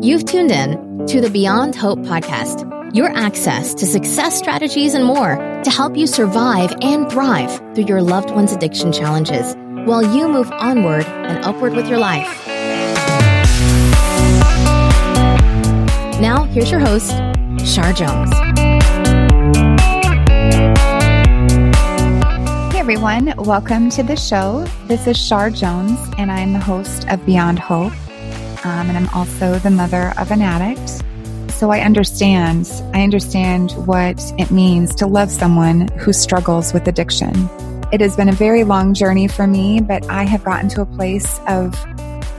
You've tuned in to the Beyond Hope podcast, your access to success strategies and more to help you survive and thrive through your loved one's addiction challenges while you move onward and upward with your life. Now, here's your host, Shar Jones. Hey everyone, welcome to the show. This is Shar Jones, and I'm the host of Beyond Hope um, and I'm also the mother of an addict. So I understand, I understand what it means to love someone who struggles with addiction. It has been a very long journey for me, but I have gotten to a place of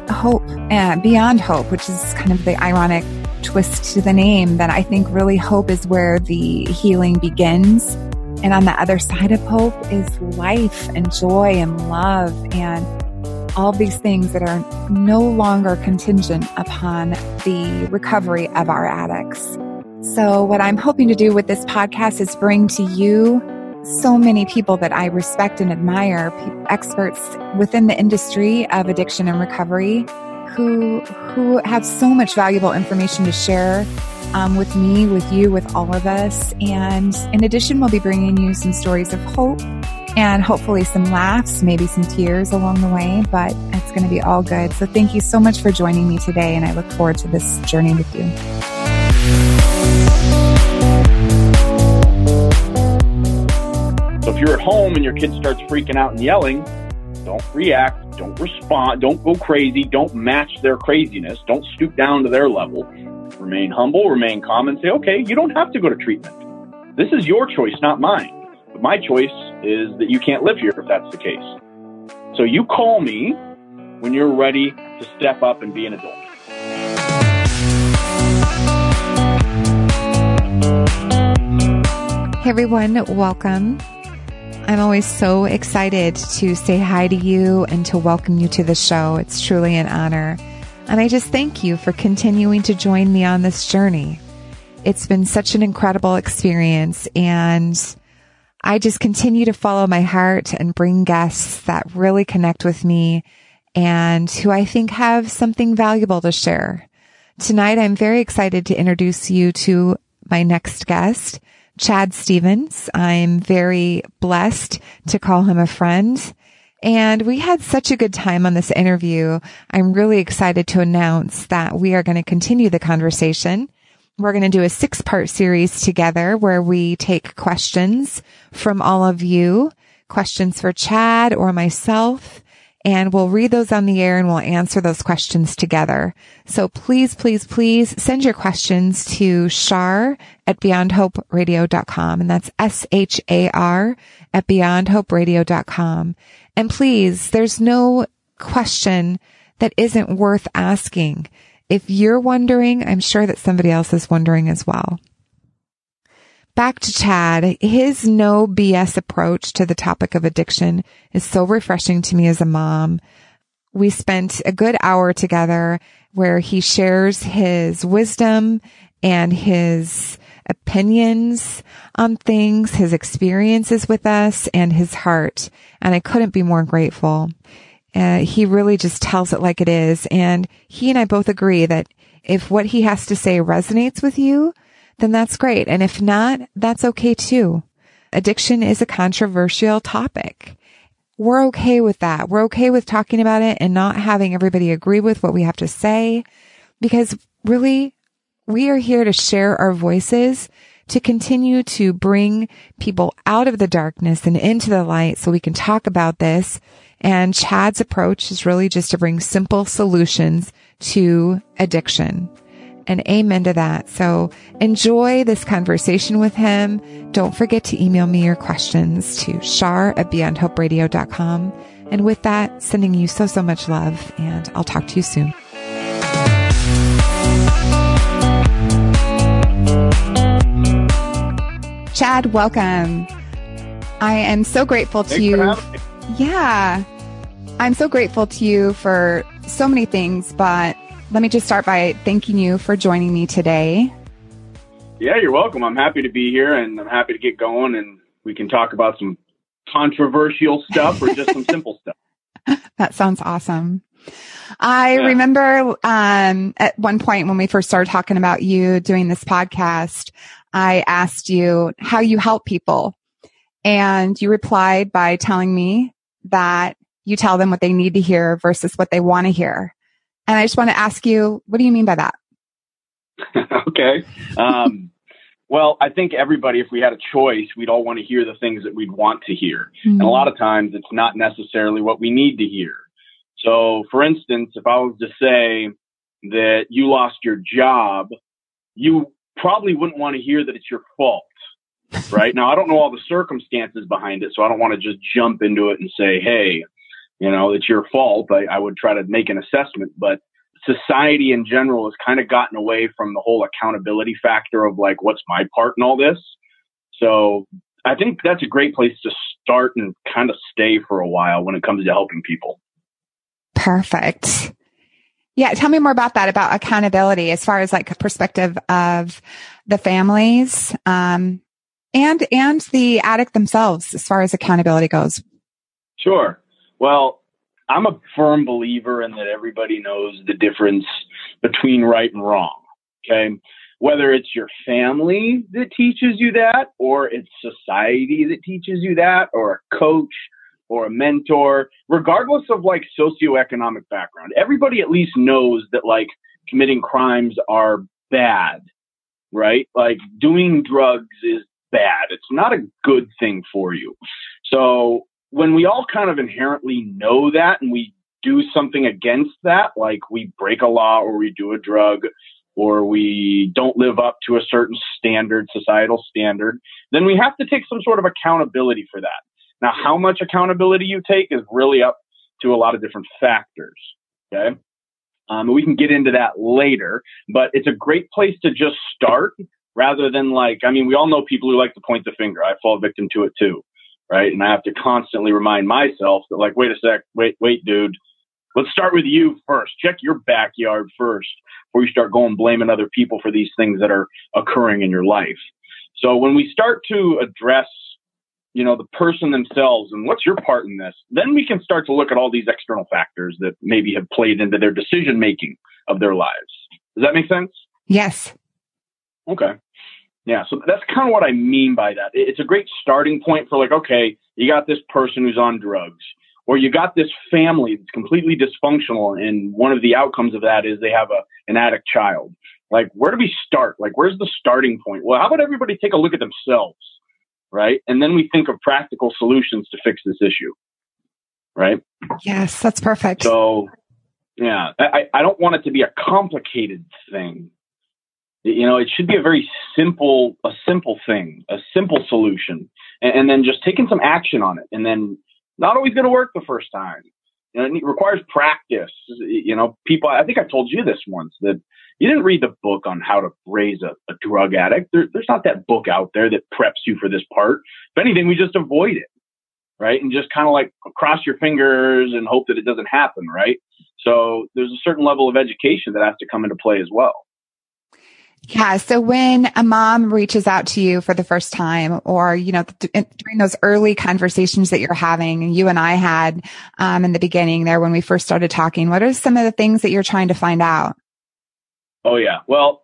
hope, uh, beyond hope, which is kind of the ironic twist to the name that I think really hope is where the healing begins. And on the other side of hope is life and joy and love and all these things that are no longer contingent upon the recovery of our addicts. So, what I'm hoping to do with this podcast is bring to you so many people that I respect and admire, experts within the industry of addiction and recovery who who have so much valuable information to share um, with me, with you, with all of us. And in addition, we'll be bringing you some stories of hope and hopefully some laughs, maybe some tears along the way, but it's going to be all good. So thank you so much for joining me today, and I look forward to this journey with you. So if you're at home and your kid starts freaking out and yelling, don't react, don't respond, don't go crazy, don't match their craziness, don't stoop down to their level. Remain humble, remain calm, and say, okay, you don't have to go to treatment. This is your choice, not mine. My choice is that you can't live here if that's the case. So you call me when you're ready to step up and be an adult. Hey everyone, welcome. I'm always so excited to say hi to you and to welcome you to the show. It's truly an honor. And I just thank you for continuing to join me on this journey. It's been such an incredible experience and I just continue to follow my heart and bring guests that really connect with me and who I think have something valuable to share. Tonight, I'm very excited to introduce you to my next guest, Chad Stephens. I'm very blessed to call him a friend. And we had such a good time on this interview. I'm really excited to announce that we are going to continue the conversation we're going to do a six part series together where we take questions from all of you, questions for Chad or myself, and we'll read those on the air and we'll answer those questions together. So please, please, please send your questions to shar at beyondhoperadio.com. And that's S-H-A-R at beyondhoperadio.com. And please, there's no question that isn't worth asking. If you're wondering, I'm sure that somebody else is wondering as well. Back to Chad, his no BS approach to the topic of addiction is so refreshing to me as a mom. We spent a good hour together where he shares his wisdom and his opinions on things, his experiences with us and his heart. And I couldn't be more grateful. Uh, he really just tells it like it is. And he and I both agree that if what he has to say resonates with you, then that's great. And if not, that's okay too. Addiction is a controversial topic. We're okay with that. We're okay with talking about it and not having everybody agree with what we have to say because really we are here to share our voices to continue to bring people out of the darkness and into the light so we can talk about this and Chad's approach is really just to bring simple solutions to addiction. And amen to that. So enjoy this conversation with him. Don't forget to email me your questions to shar at beyondhoperadio.com. And with that, sending you so, so much love and I'll talk to you soon. Chad, welcome. I am so grateful to Thanks you. Yeah. I'm so grateful to you for so many things, but let me just start by thanking you for joining me today. Yeah, you're welcome. I'm happy to be here and I'm happy to get going and we can talk about some controversial stuff or just some simple stuff. That sounds awesome. I yeah. remember um, at one point when we first started talking about you doing this podcast, I asked you how you help people. And you replied by telling me that you tell them what they need to hear versus what they want to hear. And I just want to ask you, what do you mean by that? okay. Um, well, I think everybody, if we had a choice, we'd all want to hear the things that we'd want to hear. Mm-hmm. And a lot of times it's not necessarily what we need to hear. So, for instance, if I was to say that you lost your job, you probably wouldn't want to hear that it's your fault. Right now, I don't know all the circumstances behind it, so I don't want to just jump into it and say, hey, you know, it's your fault. I, I would try to make an assessment, but society in general has kind of gotten away from the whole accountability factor of like, what's my part in all this? So I think that's a great place to start and kind of stay for a while when it comes to helping people. Perfect. Yeah. Tell me more about that, about accountability as far as like a perspective of the families, um, and, and the addict themselves as far as accountability goes. Sure. Well, I'm a firm believer in that everybody knows the difference between right and wrong. Okay. Whether it's your family that teaches you that, or it's society that teaches you that, or a coach or a mentor, regardless of like socioeconomic background, everybody at least knows that like committing crimes are bad, right? Like doing drugs is bad. It's not a good thing for you. So when we all kind of inherently know that and we do something against that, like we break a law or we do a drug or we don't live up to a certain standard, societal standard, then we have to take some sort of accountability for that. Now, how much accountability you take is really up to a lot of different factors. Okay. Um, we can get into that later, but it's a great place to just start rather than like, I mean, we all know people who like to point the finger. I fall victim to it too right? And I have to constantly remind myself that, like, wait a sec, wait, wait, dude, let's start with you first. Check your backyard first before you start going blaming other people for these things that are occurring in your life. So when we start to address, you know, the person themselves and what's your part in this, then we can start to look at all these external factors that maybe have played into their decision making of their lives. Does that make sense? Yes. Okay. Yeah, so that's kind of what I mean by that. It's a great starting point for like, okay, you got this person who's on drugs, or you got this family that's completely dysfunctional, and one of the outcomes of that is they have a an addict child. Like, where do we start? Like, where's the starting point? Well, how about everybody take a look at themselves, right? And then we think of practical solutions to fix this issue, right? Yes, that's perfect. So, yeah, I, I don't want it to be a complicated thing you know, it should be a very simple, a simple thing, a simple solution, and, and then just taking some action on it. And then not always going to work the first time. You know, it requires practice. You know, people, I think I told you this once that you didn't read the book on how to raise a, a drug addict. There, there's not that book out there that preps you for this part. If anything, we just avoid it, right? And just kind of like cross your fingers and hope that it doesn't happen, right? So there's a certain level of education that has to come into play as well. Yeah. So when a mom reaches out to you for the first time or, you know, th- during those early conversations that you're having and you and I had, um, in the beginning there when we first started talking, what are some of the things that you're trying to find out? Oh yeah. Well,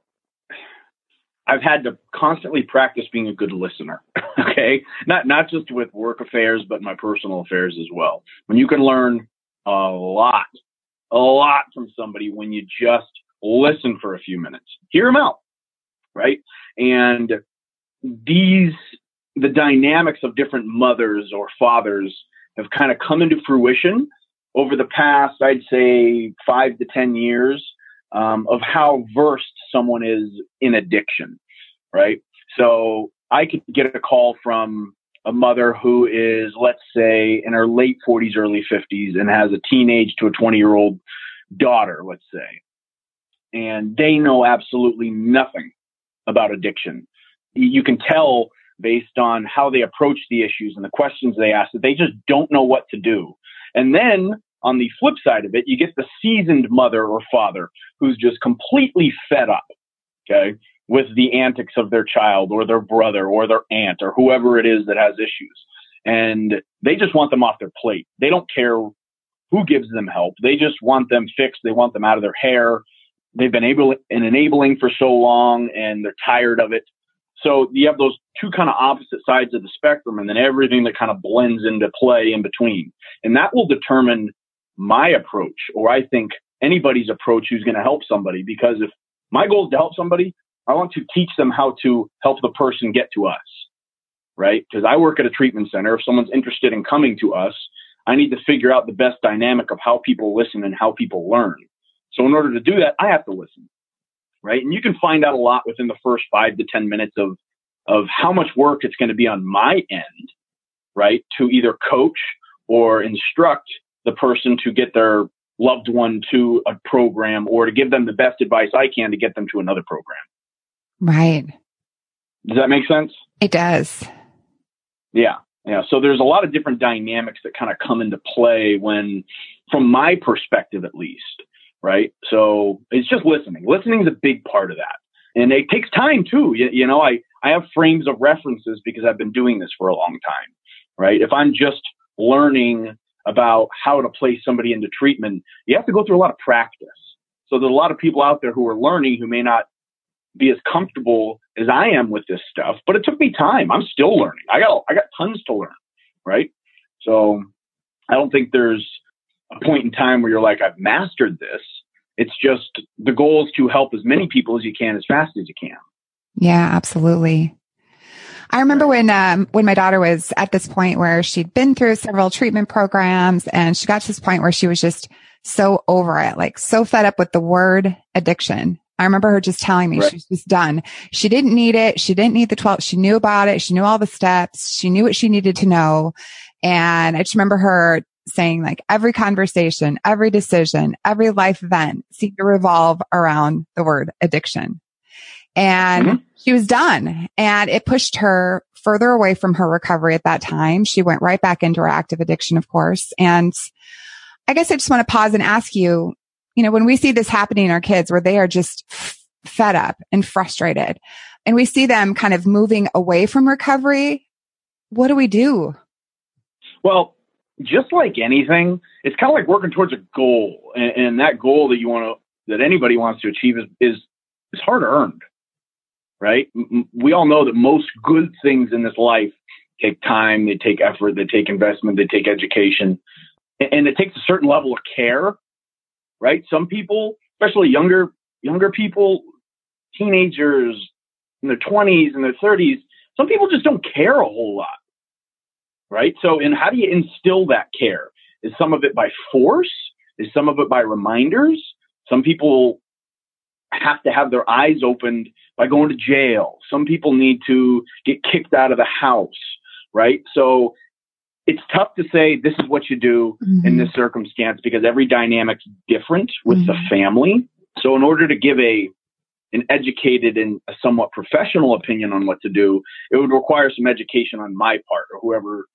I've had to constantly practice being a good listener. okay. Not, not just with work affairs, but my personal affairs as well. When you can learn a lot, a lot from somebody when you just listen for a few minutes, hear them out right? And these, the dynamics of different mothers or fathers have kind of come into fruition over the past, I'd say, five to 10 years um, of how versed someone is in addiction, right? So I could get a call from a mother who is, let's say, in her late 40s, early 50s, and has a teenage to a 20 year old daughter, let's say. And they know absolutely nothing about addiction. You can tell based on how they approach the issues and the questions they ask that they just don't know what to do. And then on the flip side of it, you get the seasoned mother or father who's just completely fed up, okay, with the antics of their child or their brother or their aunt or whoever it is that has issues. And they just want them off their plate. They don't care who gives them help. They just want them fixed. They want them out of their hair. They've been able and enabling for so long and they're tired of it. So you have those two kind of opposite sides of the spectrum and then everything that kind of blends into play in between. And that will determine my approach or I think anybody's approach who's going to help somebody because if my goal is to help somebody, I want to teach them how to help the person get to us, right? Because I work at a treatment center. If someone's interested in coming to us, I need to figure out the best dynamic of how people listen and how people learn. So in order to do that, I have to listen, right? And you can find out a lot within the first five to 10 minutes of, of how much work it's going to be on my end, right? To either coach or instruct the person to get their loved one to a program or to give them the best advice I can to get them to another program. Right. Does that make sense? It does. Yeah. Yeah. So there's a lot of different dynamics that kind of come into play when, from my perspective at least, right? So it's just listening. Listening is a big part of that. And it takes time too. You, you know, I, I have frames of references because I've been doing this for a long time, right? If I'm just learning about how to place somebody into treatment, you have to go through a lot of practice. So there's a lot of people out there who are learning who may not be as comfortable as I am with this stuff, but it took me time. I'm still learning. I got I got tons to learn, right? So I don't think there's a point in time where you're like I've mastered this. It's just the goal is to help as many people as you can as fast as you can. Yeah, absolutely. I remember when um, when my daughter was at this point where she'd been through several treatment programs and she got to this point where she was just so over it, like so fed up with the word addiction. I remember her just telling me right. she's just done. She didn't need it. She didn't need the 12. She knew about it. She knew all the steps. She knew what she needed to know. And I just remember her saying like every conversation, every decision, every life event seemed to revolve around the word addiction. And mm-hmm. she was done and it pushed her further away from her recovery at that time. She went right back into her active addiction, of course. And I guess I just want to pause and ask you, you know, when we see this happening in our kids where they are just f- fed up and frustrated and we see them kind of moving away from recovery, what do we do? Well, just like anything, it's kind of like working towards a goal, and, and that goal that you want to, that anybody wants to achieve is is, is hard earned, right? We all know that most good things in this life take time, they take effort, they take investment, they take education, and it takes a certain level of care right? Some people, especially younger younger people, teenagers in their 20s and their 30s, some people just don't care a whole lot. Right? So, and how do you instill that care? Is some of it by force? Is some of it by reminders? Some people have to have their eyes opened by going to jail. Some people need to get kicked out of the house, right? So it's tough to say this is what you do mm-hmm. in this circumstance because every dynamic's different with mm-hmm. the family. So in order to give a an educated and a somewhat professional opinion on what to do, it would require some education on my part or whoever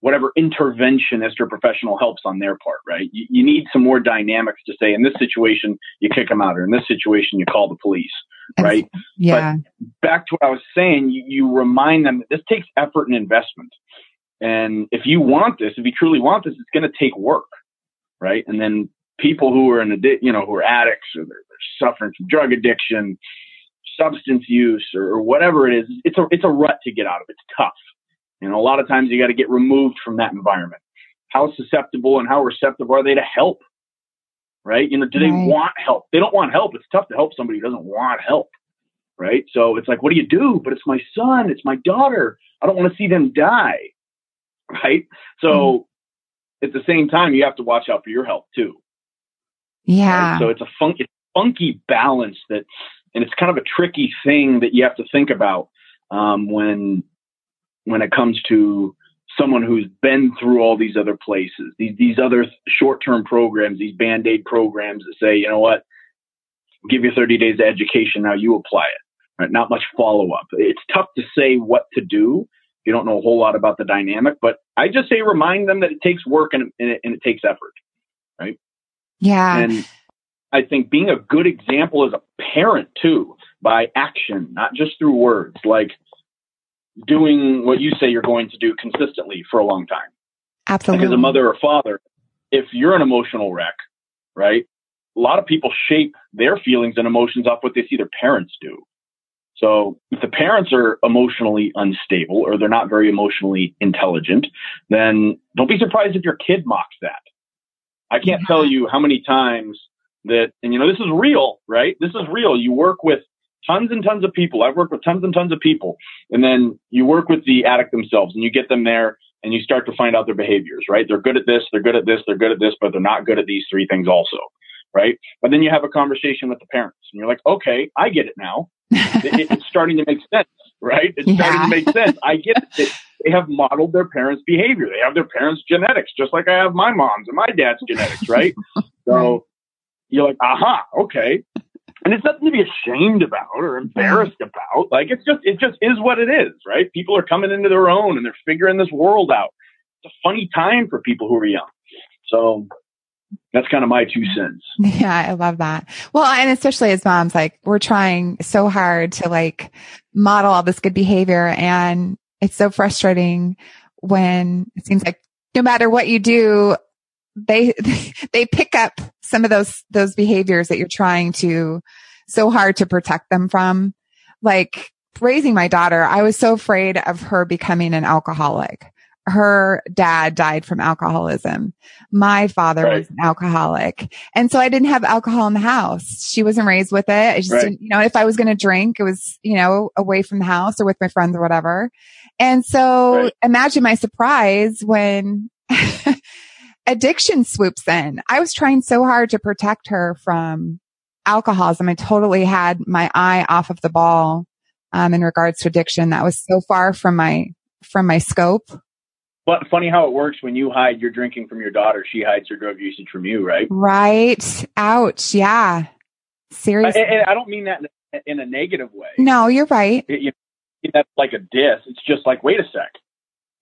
whatever interventionist or professional helps on their part, right? You, you, need some more dynamics to say in this situation you kick them out or in this situation you call the police, right? Yeah. But back to what I was saying, you, you remind them that this takes effort and investment. And if you want this, if you truly want this, it's going to take work, right? And then people who are in addi- you know, who are addicts or they're, they're suffering from drug addiction, substance use, or, whatever it is, it's a it's a rut to get out of. It's tough. You know, a lot of times you got to get removed from that environment. How susceptible and how receptive are they to help? Right? You know, do they right. want help? They don't want help. It's tough to help somebody who doesn't want help. Right? So it's like, what do you do? But it's my son, it's my daughter. I don't want to see them die right? So mm-hmm. at the same time, you have to watch out for your health too. Yeah. Right? So it's a funky, funky balance that, and it's kind of a tricky thing that you have to think about um, when when it comes to someone who's been through all these other places, these these other short term programs, these band aid programs that say, you know what, give you 30 days of education, now you apply it. Right? Not much follow up. It's tough to say what to do you don't know a whole lot about the dynamic. But I just say remind them that it takes work and, and, it, and it takes effort, right? Yeah. And I think being a good example as a parent too, by action, not just through words, like doing what you say you're going to do consistently for a long time. Absolutely. Like as a mother or father, if you're an emotional wreck, right? A lot of people shape their feelings and emotions off what they see their parents do. So if the parents are emotionally unstable or they're not very emotionally intelligent, then don't be surprised if your kid mocks that. I can't tell mm-hmm. you how many times that, and you know, this is real, right? This is real. You work with tons and tons of people. I've worked with tons and tons of people. And then you work with the addict themselves and you get them there and you start to find out their behaviors, right? They're good at this, they're good at this, they're good at this, but they're not good at these three things also, right? But then you have a conversation with the parents and you're like, okay, I get it now. it, it's starting to make sense, right? It's yeah. starting to make sense. I get it. They have modeled their parents' behavior. They have their parents' genetics, just like I have my mom's and my dad's genetics, right? so you're like, aha, okay. And it's nothing to be ashamed about or embarrassed mm-hmm. about. Like it's just it just is what it is, right? People are coming into their own and they're figuring this world out. It's a funny time for people who are young. So that's kind of my two cents. Yeah, I love that. Well, and especially as moms, like we're trying so hard to like model all this good behavior and it's so frustrating when it seems like no matter what you do, they, they pick up some of those, those behaviors that you're trying to so hard to protect them from. Like raising my daughter, I was so afraid of her becoming an alcoholic. Her dad died from alcoholism. My father right. was an alcoholic. And so I didn't have alcohol in the house. She wasn't raised with it. I just right. didn't, you know, if I was going to drink, it was, you know, away from the house or with my friends or whatever. And so right. imagine my surprise when addiction swoops in. I was trying so hard to protect her from alcoholism. I totally had my eye off of the ball um, in regards to addiction. That was so far from my from my scope. But funny how it works when you hide your drinking from your daughter, she hides her drug usage from you, right? Right. Ouch. Yeah. Seriously. And I, don't mean that in a negative way. No, you're right. It, you know, that's like a diss. It's just like, wait a sec.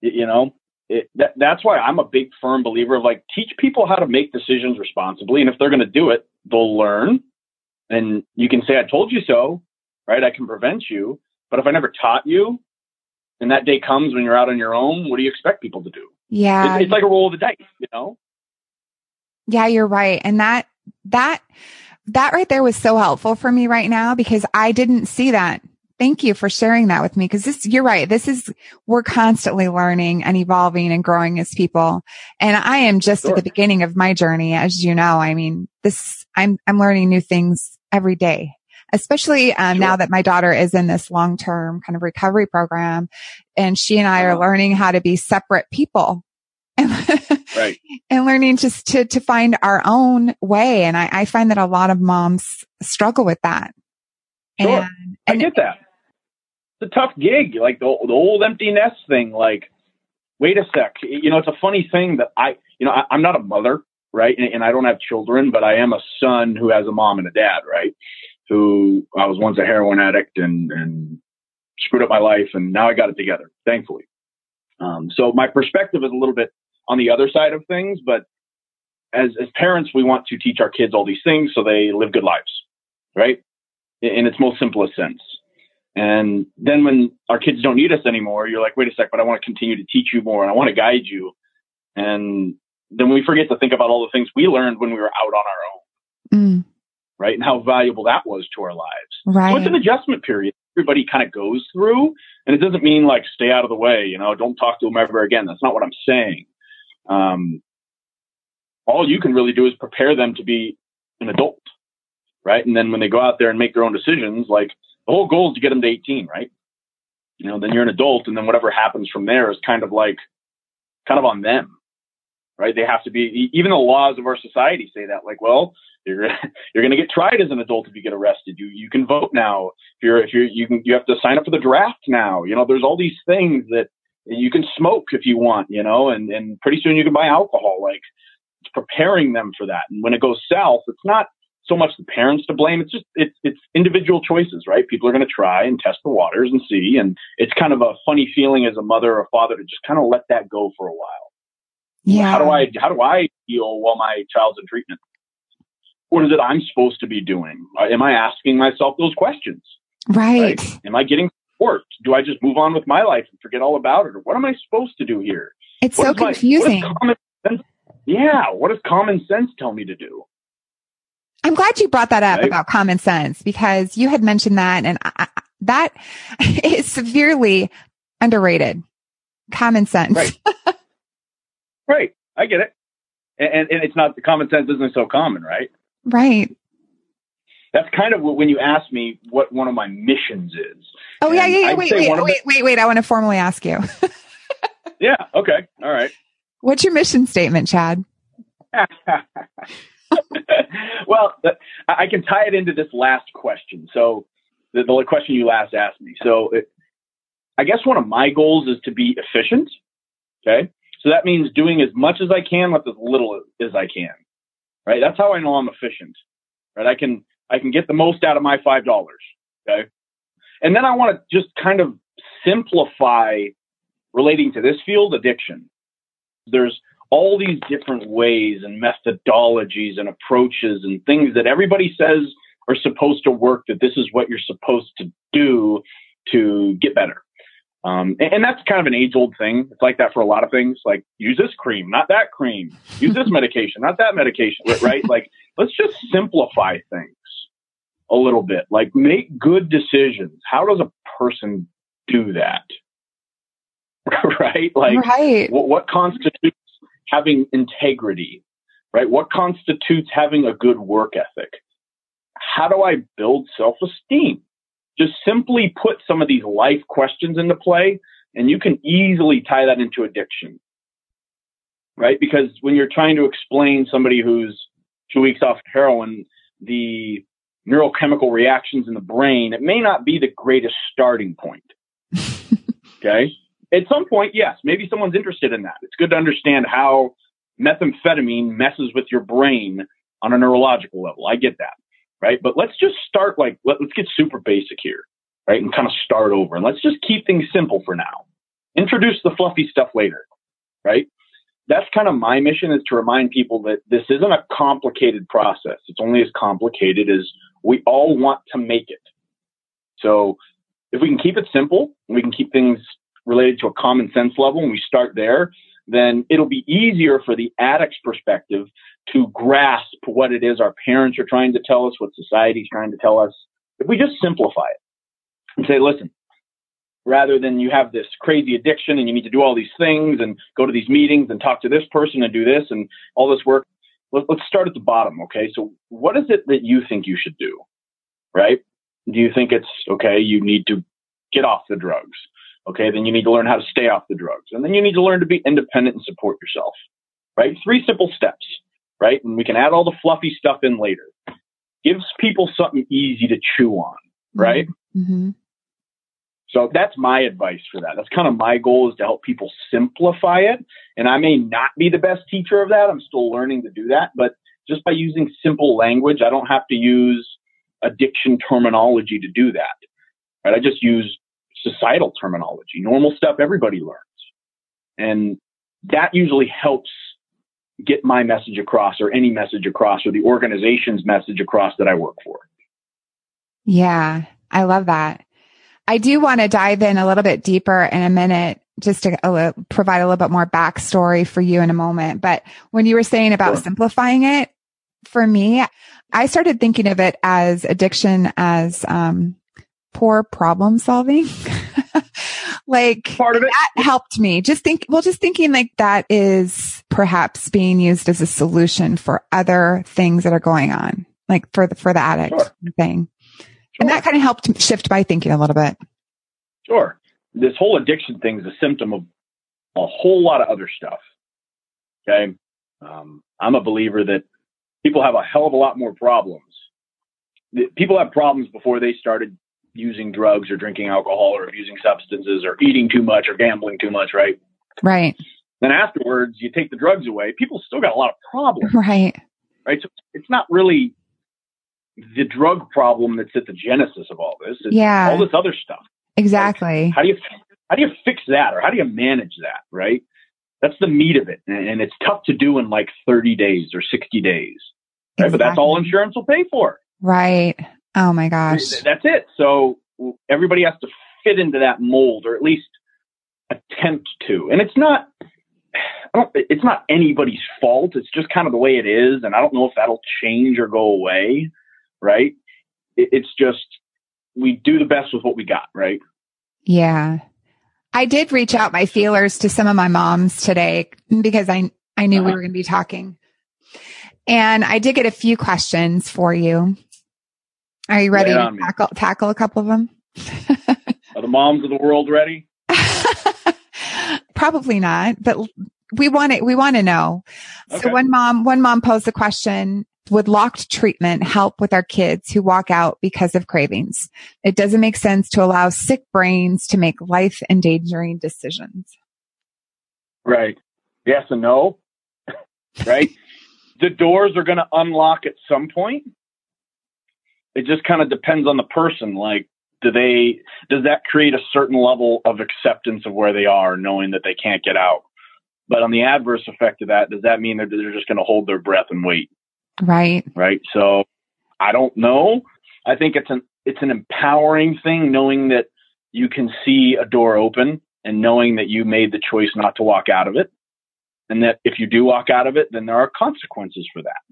You know, it, that, that's why I'm a big firm believer of like teach people how to make decisions responsibly, and if they're going to do it, they'll learn. And you can say, "I told you so," right? I can prevent you, but if I never taught you, and that day comes when you're out on your own, what do you expect people to do? Yeah, it's, it's like a roll of the dice, you know. Yeah, you're right, and that that that right there was so helpful for me right now because I didn't see that Thank you for sharing that with me because this, you're right. This is, we're constantly learning and evolving and growing as people. And I am just sure. at the beginning of my journey. As you know, I mean, this, I'm, I'm learning new things every day, especially um, sure. now that my daughter is in this long term kind of recovery program and she and I are uh-huh. learning how to be separate people. right. And learning just to, to find our own way. And I, I find that a lot of moms struggle with that. Sure. And, and I get that it's a tough gig, like the, the old empty nest thing. Like, wait a sec, you know, it's a funny thing that I, you know, I, am not a mother, right, and, and, I don't have children, but I am a son who has a mom and a dad, right, who I was once a heroin addict and and screwed up my life, and now I got it together, thankfully. Um, so my perspective is a little bit on the other side of things, but as as parents, we want to teach our kids all these things so they live good lives, right? In its most simplest sense. And then when our kids don't need us anymore, you're like, wait a sec, but I want to continue to teach you more and I want to guide you. And then we forget to think about all the things we learned when we were out on our own. Mm. Right. And how valuable that was to our lives. Right. So it's an adjustment period everybody kind of goes through. And it doesn't mean like stay out of the way, you know, don't talk to them ever again. That's not what I'm saying. Um, all you can really do is prepare them to be an adult. Right. And then when they go out there and make their own decisions, like the whole goal is to get them to 18, right? You know, then you're an adult, and then whatever happens from there is kind of like, kind of on them, right? They have to be. Even the laws of our society say that, like, well, you're you're going to get tried as an adult if you get arrested. You you can vote now. If you're if you're you can you have to sign up for the draft now. You know, there's all these things that you can smoke if you want. You know, and and pretty soon you can buy alcohol. Like, it's preparing them for that. And when it goes south, it's not so much the parents to blame. It's just it's it's individual choices, right? People are going to try and test the waters and see, and it's kind of a funny feeling as a mother or father to just kind of let that go for a while. Yeah. How do I how do I feel while my child's in treatment? What is it I'm supposed to be doing? Uh, am I asking myself those questions? Right. right? Am I getting support? Do I just move on with my life and forget all about it, or what am I supposed to do here? It's what so confusing. My, Yeah, what does common sense tell me to do? I'm glad you brought that up Right. about common sense because you had mentioned that and I, that is severely underrated. Common sense. Right. Right, I get it. And, and, it's not the common sense isn't so common, right? Right. That's kind of what, when you ask me what one of my missions is. Oh yeah, yeah, yeah. I'd Wait, wait, wait, wait, wait. I want to formally ask you. Yeah, okay, all right. What's your mission statement, Chad? well, I can tie it into this last question. So, the, the question you last asked me. So, it, I guess one of my goals is to be efficient. Okay. So that means doing as much as I can with as little as I can. Right. That's how I know I'm efficient. Right. I can, I can get the most out of my $5. Okay. And then I want to just kind of simplify relating to this field addiction. There's all these different ways and methodologies and approaches and things that everybody says are supposed to work, that this is what you're supposed to do to get better. Um, and, and that's kind of an age old thing. It's like that for a lot of things. Like use this cream, not that cream. Use this medication, not that medication. Right? Like let's just simplify things a little bit. Like make good decisions. How does a person do that? right? Like right. what, what constitutes having integrity, right? What constitutes having a good work ethic? How do I build self esteem? Just simply put some of these life questions into play, and you can easily tie that into addiction, right? Because when you're trying to explain somebody who's two weeks off heroin, the neurochemical reactions in the brain, it may not be the greatest starting point. okay at some point, yes, maybe someone's interested in that. It's good to understand how methamphetamine messes with your brain on a neurological level. I get that, right? But let's just start like, let, let's get super basic here, right? And kind of start over. And let's just keep things simple for now. Introduce the fluffy stuff later, right? That's kind of my mission is to remind people that this isn't a complicated process. It's only as complicated as we all want to make it. So if we can keep it simple, we can keep things related to a common sense level and we start there, then it'll be easier for the addict's perspective to grasp what it is our parents are trying to tell us, what society's trying to tell us. If we just simplify it and say, listen, rather than you have this crazy addiction and you need to do all these things and go to these meetings and talk to this person and do this and all this work, let, let's start at the bottom. Okay. So what is it that you think you should do? Right? Do you think it's okay? You need to get off the drugs. Okay, then you need to learn how to stay off the drugs. And then you need to learn to be independent and support yourself. Right? Three simple steps. Right? And we can add all the fluffy stuff in later. Gives people something easy to chew on. Right? Mm-hmm. So that's my advice for that. That's kind of my goal is to help people simplify it. And I may not be the best teacher of that. I'm still learning to do that. But just by using simple language, I don't have to use addiction terminology to do that. Right? I just use societal terminology, normal stuff everybody learns. And that usually helps get my message across or any message across or the organization's message across that I work for. Yeah, I love that. I do want to dive in a little bit deeper in a minute just to uh, provide a little bit more backstory for you in a moment. But when you were saying about Sure. simplifying it, for me, I started thinking of it as addiction as um, poor problem solving. like Part of it. that helped me. Just think, well, just thinking like that is perhaps being used as a solution for other things that are going on, like for the for the addict Sure. thing. And that kind of helped shift my thinking a little bit. Sure. This whole addiction thing is a symptom of a whole lot of other stuff. Okay. Um, I'm a believer that people have a hell of a lot more problems. People have problems before they started using drugs or drinking alcohol or abusing substances or eating too much or gambling too much, right? Right. Then afterwards, you take the drugs away, people still got a lot of problems, Right. right? So it's not really the drug problem that's at the genesis of all this. It's Yeah. all this other stuff. Exactly. How do you how do you fix that or how do you manage that, right? That's the meat of it. And, and it's tough to do in like 30 days or 60 days. Right? But that's all insurance will pay for. Right. Oh my gosh. That's it. So everybody has to fit into that mold or at least attempt to. And it's not it's not anybody's fault. It's just kind of the way it is. And I don't know if that'll change or go away. Right. It's just, we do the best with what we got. Right. Yeah. I did reach out my feelers to some of my moms today because I, I knew uh-huh. we were going to be talking. And I did get a few questions for you. Are you ready to tackle, tackle a couple of them? Are the moms of the world ready? Probably not, but we want it. We want to know. Okay. So one mom, one mom posed the question, would locked treatment help with our kids who walk out because of cravings? It doesn't make sense to allow sick brains to make life endangering decisions. Right. Yes and no. right. the doors are going to unlock at some point. It just kind of depends on the person. Like, do they, does that create a certain level of acceptance of where they are, knowing that they can't get out? But on the adverse effect of that, does that mean that they're just going to hold their breath and wait? Right. Right. So I don't know. I think it's an it's an empowering thing knowing that you can see a door open and knowing that you made the choice not to walk out of it. And that if you do walk out of it, then there are consequences for that.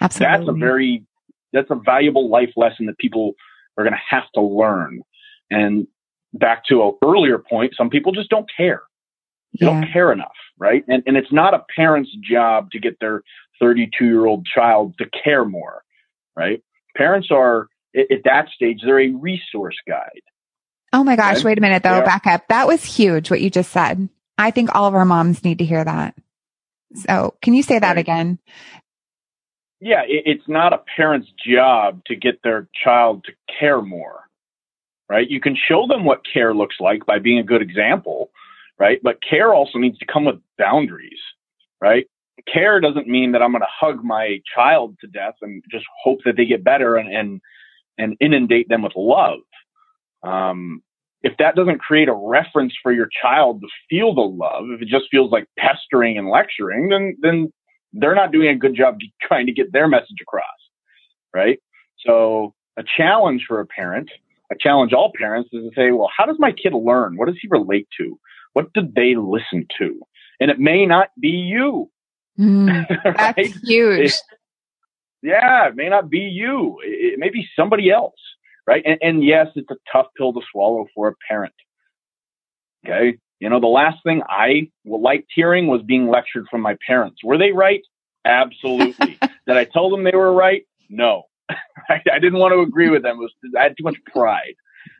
Absolutely. That's a very that's a valuable life lesson that people are going to have to learn. And back to an earlier point, some people just don't care. They yeah. don't care enough, right? And and it's not a parent's job to get their 32 year old child to care more, right? Parents are at, that stage, they're a resource guide. Oh my gosh, wait a minute though, back up. That was huge what you just said. I think all of our moms need to hear that. So can you say that right. again? Yeah, it, it's not a parent's job to get their child to care more, right? You can show them what care looks like by being a good example, right? But care also needs to come with boundaries, right? care doesn't mean that I'm going to hug my child to death and just hope that they get better and and, and inundate them with love. Um, if that doesn't create a reference for your child to feel the love, if it just feels like pestering and lecturing, then then they're not doing a good job trying to get their message across, right? So a challenge for a parent, a challenge all parents is to say, well, how does my kid learn? What does he relate to? What did they listen to? And it may not be you. Mm, that's right? huge. It, yeah, it may not be you. It, it may be somebody else, right? And, and yes, it's a tough pill to swallow for a parent. Okay. You know, the last thing I liked hearing was being lectured from my parents. Were they right? Absolutely. Did I tell them they were right? No. I, I didn't want to agree with them. Was, I had too much pride,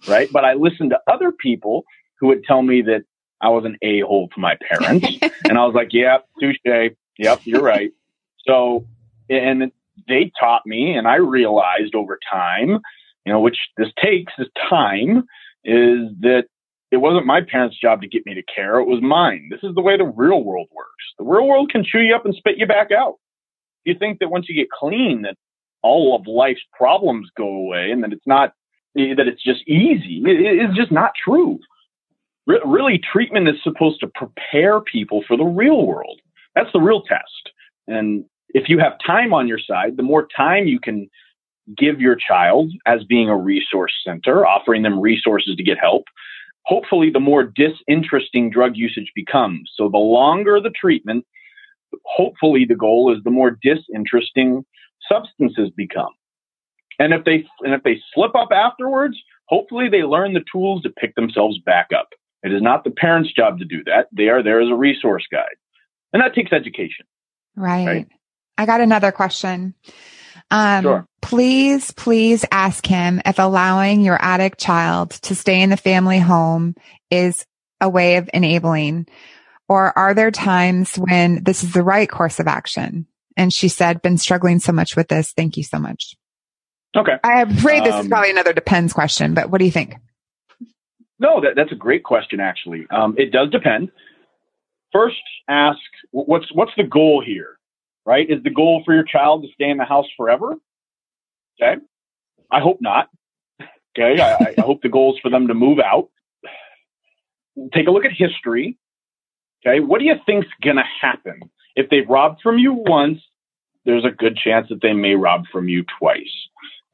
right? But I listened to other people who would tell me that I was an a hole to my parents, and I was like, "Yeah, touche. Yep, you're right. So, and they taught me, and I realized over time, you know, which this takes is time, is that it wasn't my parents' job to get me to care. It was mine. This is the way the real world works. The real world can chew you up and spit you back out. You think that once you get clean, that all of life's problems go away and that it's not, that it's just easy. It's just not true. really, treatment is supposed to prepare people for the real world. That's the real test. And if you have time on your side, the more time you can give your child as being a resource center, offering them resources to get help, hopefully the more disinteresting drug usage becomes. So the longer the treatment, hopefully the goal is the more disinteresting substances become. And if they and if they slip up afterwards, hopefully they learn the tools to pick themselves back up. It is not the parents' job to do that. They are there as a resource guide. And that takes education. Right. right? I got another question. Um, sure. Please, please ask him if allowing your addict child to stay in the family home is a way of enabling, or are there times when this is the right course of action? And she said, been struggling so much with this. Thank you so much. Okay. I'm afraid this um, is probably another depends question, but what do you think? No, that, that's a great question, actually. Um, it does depend first ask what's what's the goal here, right? Is the goal for your child to stay in the house forever? Okay, I hope not. Okay, I, I hope the goal is for them to move out. Take a look at history. Okay, what do you think's going to happen if they've robbed from you once? There's a good chance that they may rob from you twice.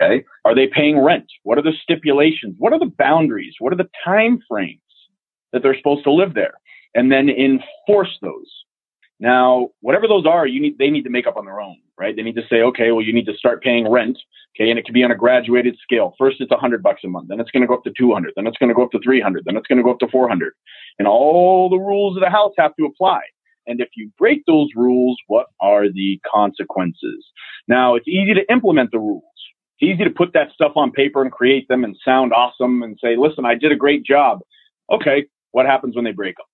Okay, are they paying rent? What are the stipulations? What are the boundaries? What are the time frames that they're supposed to live there? and then enforce those. Now, whatever those are, you need they need to make up on their own, right? They need to say, okay, well, you need to start paying rent, okay, and it can be on a graduated scale. First, it's a hundred bucks a month, then it's going to go up to two hundred, then it's going to go up to three hundred, then it's going to go up to four hundred, and all the rules of the house have to apply. And if you break those rules, what are the consequences? Now, it's easy to implement the rules. It's easy to put that stuff on paper and create them and sound awesome and say, listen, I did a great job. Okay, what happens when they break them?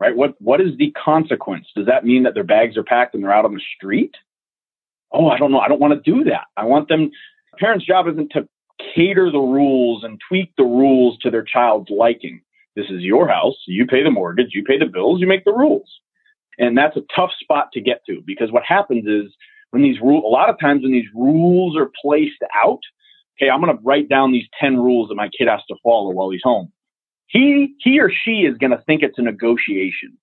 Right? What what is the consequence? Does that mean that their bags are packed and they're out on the street? Oh, I don't know. I don't want to do that. I want them. Parents' job isn't to cater the rules and tweak the rules to their child's liking. This is your house. You pay the mortgage. You pay the bills. You make the rules. And that's a tough spot to get to because what happens is when these rules, a lot of times when these rules are placed out, okay, I'm going to write down these 10 rules that my kid has to follow while he's home he he or she is going to think it's a negotiation.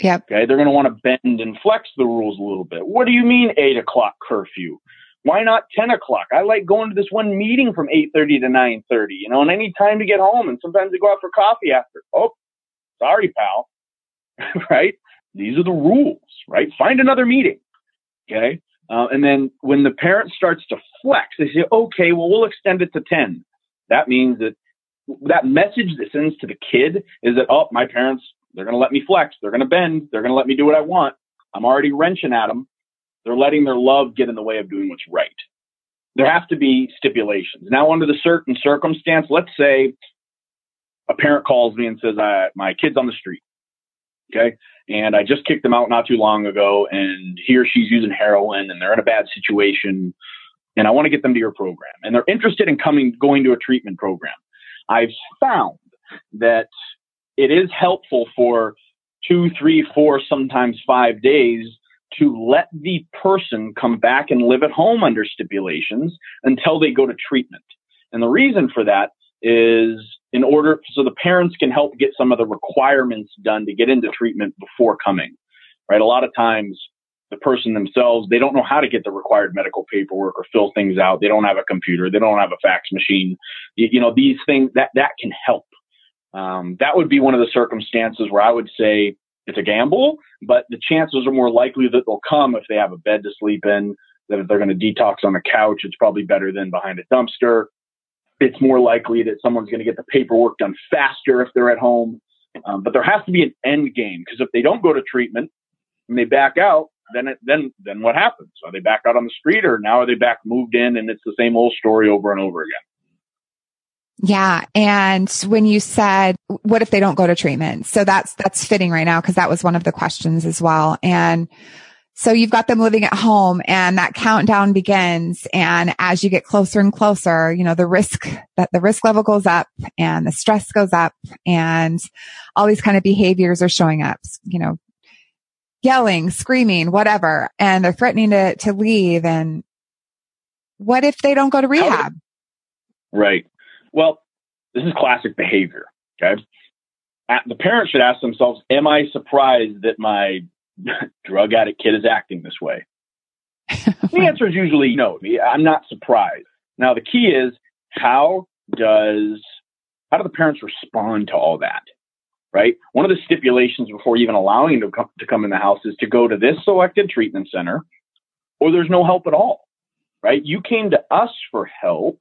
Yep. Okay. They're going to want to bend and flex the rules a little bit. What do you mean eight o'clock curfew? Why not ten o'clock? I like going to this one meeting from eight thirty to nine thirty. You know, and any time to get home. And sometimes they go out for coffee after. Oh, sorry, pal. right? These are the rules. Right? Find another meeting. Okay. Uh, and then when the parent starts to flex, they say, okay, well, we'll extend it to 10. That means that that message that sends to the kid is that, oh, my parents, they're going to let me flex. They're going to bend. They're going to let me do what I want. I'm already wrenching at them. They're letting their love get in the way of doing what's right. There have to be stipulations. Now, under the certain circumstance, let's say a parent calls me and says, I, my kid's on the street. Okay. And I just kicked them out not too long ago, and he or she's using heroin and they're in a bad situation. And I want to get them to your program. And they're interested in coming, going to a treatment program. I've found that it is helpful for two, three, four, sometimes five days to let the person come back and live at home under stipulations until they go to treatment. And the reason for that is in order so the parents can help get some of the requirements done to get into treatment before coming. Right? A lot of times the person themselves, they don't know how to get the required medical paperwork or fill things out. They don't have a computer. They don't have a fax machine. You, you know, these things that, that can help. Um, that would be one of the circumstances where I would say it's a gamble, but the chances are more likely that they'll come if they have a bed to sleep in, that if they're going to detox on a couch, it's probably better than behind a dumpster. It's more likely that someone's going to get the paperwork done faster if they're at home. Um, but there has to be an end game because if they don't go to treatment and they back out, then it, then then what happens? Are they back out on the street, or now are they back moved in, and it's the same old story over and over again? Yeah. And when you said, what if they don't go to treatment? So that's, that's fitting right now because that was one of the questions as well. And so you've got them living at home and that countdown begins. And as you get closer and closer, you know, the risk that the risk level goes up and the stress goes up and all these kind of behaviors are showing up, you know, yelling, screaming, whatever, and they're threatening to, to leave. And what if they don't go to rehab? Right. Well, this is classic behavior. Okay. The parents should ask themselves, am I surprised that my drug addict kid is acting this way? the answer is usually no. I'm not surprised. Now, the key is how does, how do the parents respond to all that? Right? One of the stipulations before even allowing them to come, to come in the house is to go to this selected treatment center or there's no help at all, right? You came to us for help.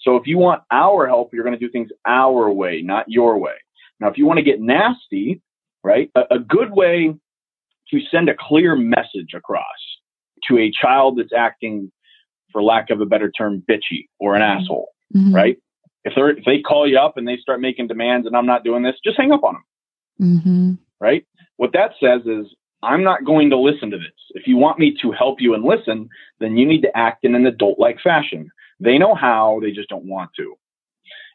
So if you want our help, you're going to do things our way, not your way. Now, if you want to get nasty, right, a, a good way to send a clear message across to a child that's acting, for lack of a better term, bitchy or an mm-hmm. asshole, mm-hmm. right? If they if they call you up and they start making demands and I'm not doing this, just hang up on them. Mm-hmm. Right? What that says is, I'm not going to listen to this. If you want me to help you and listen, then you need to act in an adult like fashion. They know how, they just don't want to.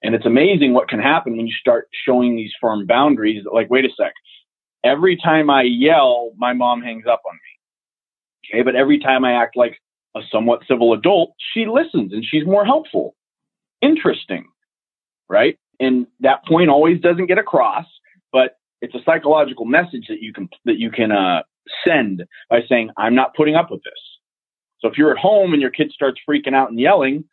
And it's amazing what can happen when you start showing these firm boundaries. Like, wait a sec. Every time I yell, my mom hangs up on me. Okay. But every time I act like a somewhat civil adult, she listens and she's more helpful. Interesting. Right. And that point always doesn't get across, it's a psychological message that you can that you can uh, send by saying I'm not putting up with this. So if you're at home and your kid starts freaking out and yelling,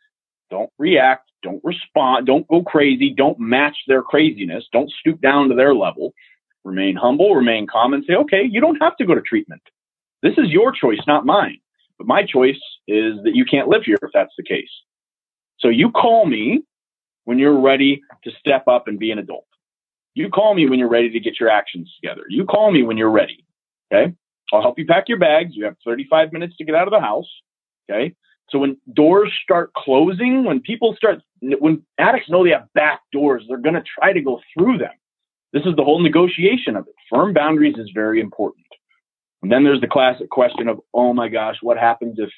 don't react, don't respond, don't go crazy, don't match their craziness, don't stoop down to their level. remain humble, remain calm, and say, okay, you don't have to go to treatment. This is your choice, not mine. But my choice is that you can't live here if that's the case. So you call me when you're ready to step up and be an adult. You call me when you're ready to get your actions together. You call me when you're ready. Okay. I'll help you pack your bags. You have 35 minutes to get out of the house. Okay. So when doors start closing, when people start, when addicts know they have back doors, they're going to try to go through them. This is the whole negotiation of it. Firm boundaries is very important. And then there's the classic question of, oh my gosh, what happens if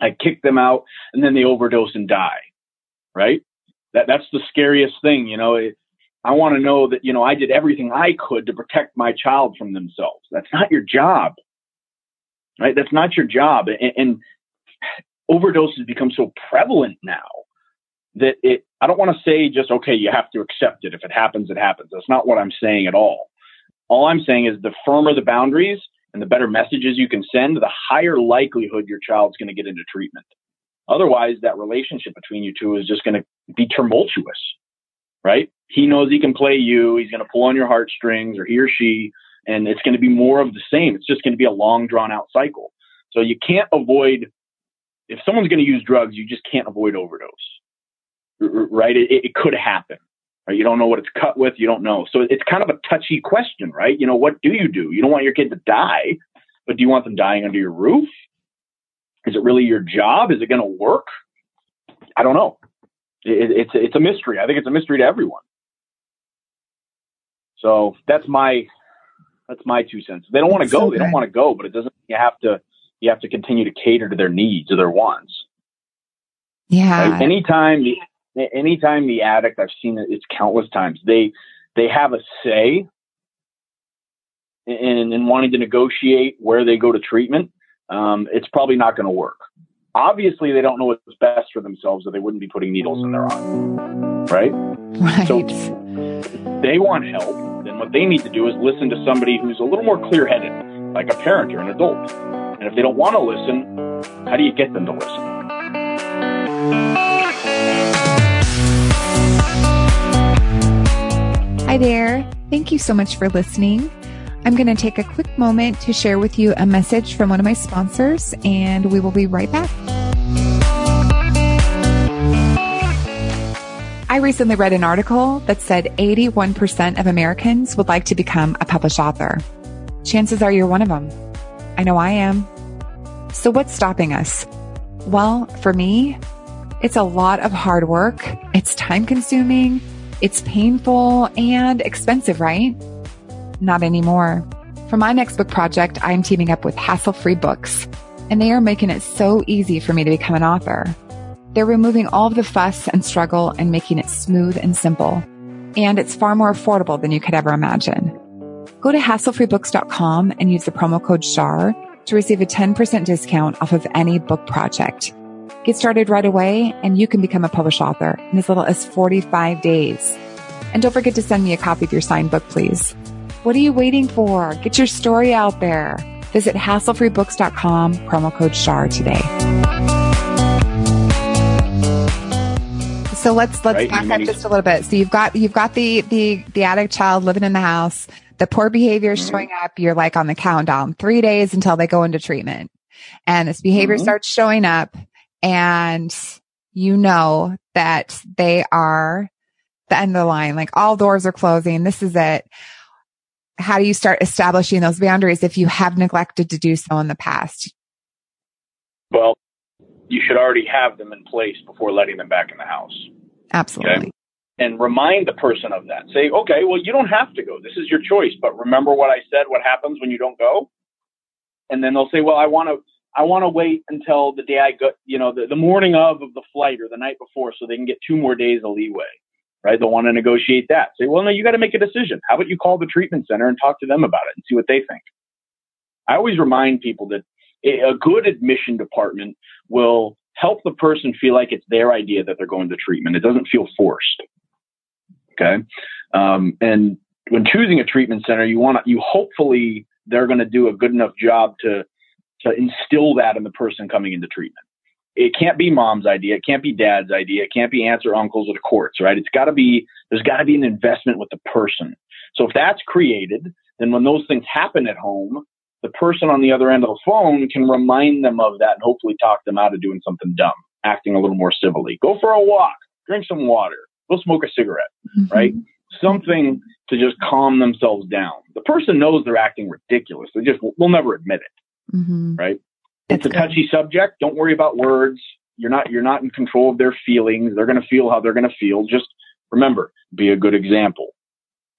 I kick them out and then they overdose and die? Right? That that's the scariest thing. You know, it, I want to know that you know I did everything I could to protect my child from themselves. That's not your job, right? That's not your job. And, and overdoses become so prevalent now that it. I don't want to say just okay, you have to accept it. If it happens, it happens. That's not what I'm saying at all. All I'm saying is the firmer the boundaries and the better messages you can send, the higher likelihood your child's going to get into treatment. Otherwise, that relationship between you two is just going to be tumultuous, right? He knows he can play you. He's going to pull on your heartstrings, or he or she, and it's going to be more of the same. It's just going to be a long, drawn out cycle. So you can't avoid, if someone's going to use drugs, you just can't avoid overdose, right? It, it could happen. Right? You don't know what it's cut with. You don't know. So it's kind of a touchy question, right? You know, what do you do? You don't want your kid to die, but do you want them dying under your roof? Is it really your job? Is it going to work? I don't know. It, it's it's a mystery. I think it's a mystery to everyone. So that's my that's my two cents. They don't want to go. They don't want to go, but it doesn't. You have to you have to continue to cater to their needs or their wants. Yeah. Right? Anytime the anytime the addict, I've seen it. It's countless times. They they have a say in, in wanting to negotiate where they go to treatment um, it's probably not going to work. Obviously, they don't know what's best for themselves, or they wouldn't be putting needles in their arm, right? Right. So they want help. Then what they need to do is listen to somebody who's a little more clear-headed, like a parent or an adult. And if they don't want to listen, how do you get them to listen? Hi there. Thank you so much for listening. I'm going to take a quick moment to share with you a message from one of my sponsors, and we will be right back. I recently read an article that said 81% of Americans would like to become a published author. Chances are you're one of them. I know I am. So what's stopping us? Well, for me, it's a lot of hard work. It's time consuming. It's painful and expensive, right? Not anymore. For my next book project, I'm teaming up with Hassle Free Books, and they are making it so easy for me to become an author. They're removing all of the fuss and struggle and making it smooth and simple. And it's far more affordable than you could ever imagine. Go to hasslefreebooks.com and use the promo code SHAR to receive a 10% discount off of any book project. Get started right away and you can become a published author in as little as 45 days. And don't forget to send me a copy of your signed book, please. What are you waiting for? Get your story out there. Visit hasslefreebooks.com, promo code SHAR today. So let's let's right, back up just a little bit. So you've got you've got the the the addict child living in the house. The poor behavior is mm-hmm. showing up. You're like on the countdown, three days until they go into treatment, and this behavior mm-hmm. starts showing up, and you know that they are the end of the line. Like all doors are closing. This is it how do you start establishing those boundaries if you have neglected to do so in the past? Well, you should already have them in place before letting them back in the house. Absolutely. Okay? And remind the person of that. Say, okay, well, you don't have to go. This is your choice. But remember what I said, what happens when you don't go? And then they'll say, well, I want to. I want to wait until the day I go, you know, the, the morning of, of the flight or the night before so they can get two more days of leeway right? They'll want to negotiate that. Say, well, no, you got to make a decision. How about you call the treatment center and talk to them about it and see what they think? I always remind people that a good admission department will help the person feel like it's their idea that they're going to treatment. It doesn't feel forced. Okay. Um, and when choosing a treatment center, you want to, you hopefully they're going to do a good enough job to, to instill that in the person coming into treatment it can't be mom's idea. It can't be dad's idea. It can't be aunts or uncles or the courts, right? It's got to be, there's got to be an investment with the person. So if that's created, then when those things happen at home, the person on the other end of the phone can remind them of that and hopefully talk them out of doing something dumb, acting a little more civilly. Go for a walk, drink some water, go smoke a cigarette, mm-hmm. right? Something to just calm themselves down. The person knows they're acting ridiculous. They just will never admit it, mm-hmm. right? It's a touchy subject. Don't worry about words. You're not you're not in control of their feelings. They're going to feel how they're going to feel. Just remember, be a good example.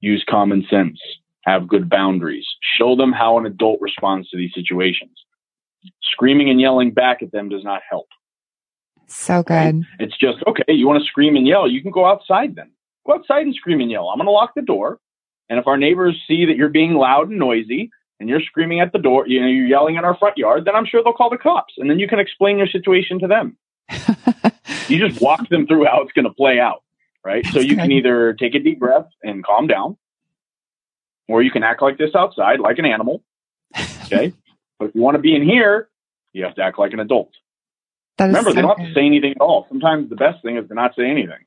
Use common sense. Have good boundaries. Show them how an adult responds to these situations. Screaming and yelling back at them does not help. So good. Right? It's just okay. You want to scream and yell? You can go outside then. Go outside and scream and yell. I'm going to lock the door. And if our neighbors see that you're being loud and noisy, and you're screaming at the door, you know, you're yelling in our front yard, then I'm sure they'll call the cops. And then you can explain your situation to them. you just walk them through how it's going to play out, right? That's so you good. can either take a deep breath and calm down, or you can act like this outside, like an animal. Okay. but if you want to be in here, you have to act like an adult. Remember, so they don't good. have to say anything at all. Sometimes the best thing is to not say anything.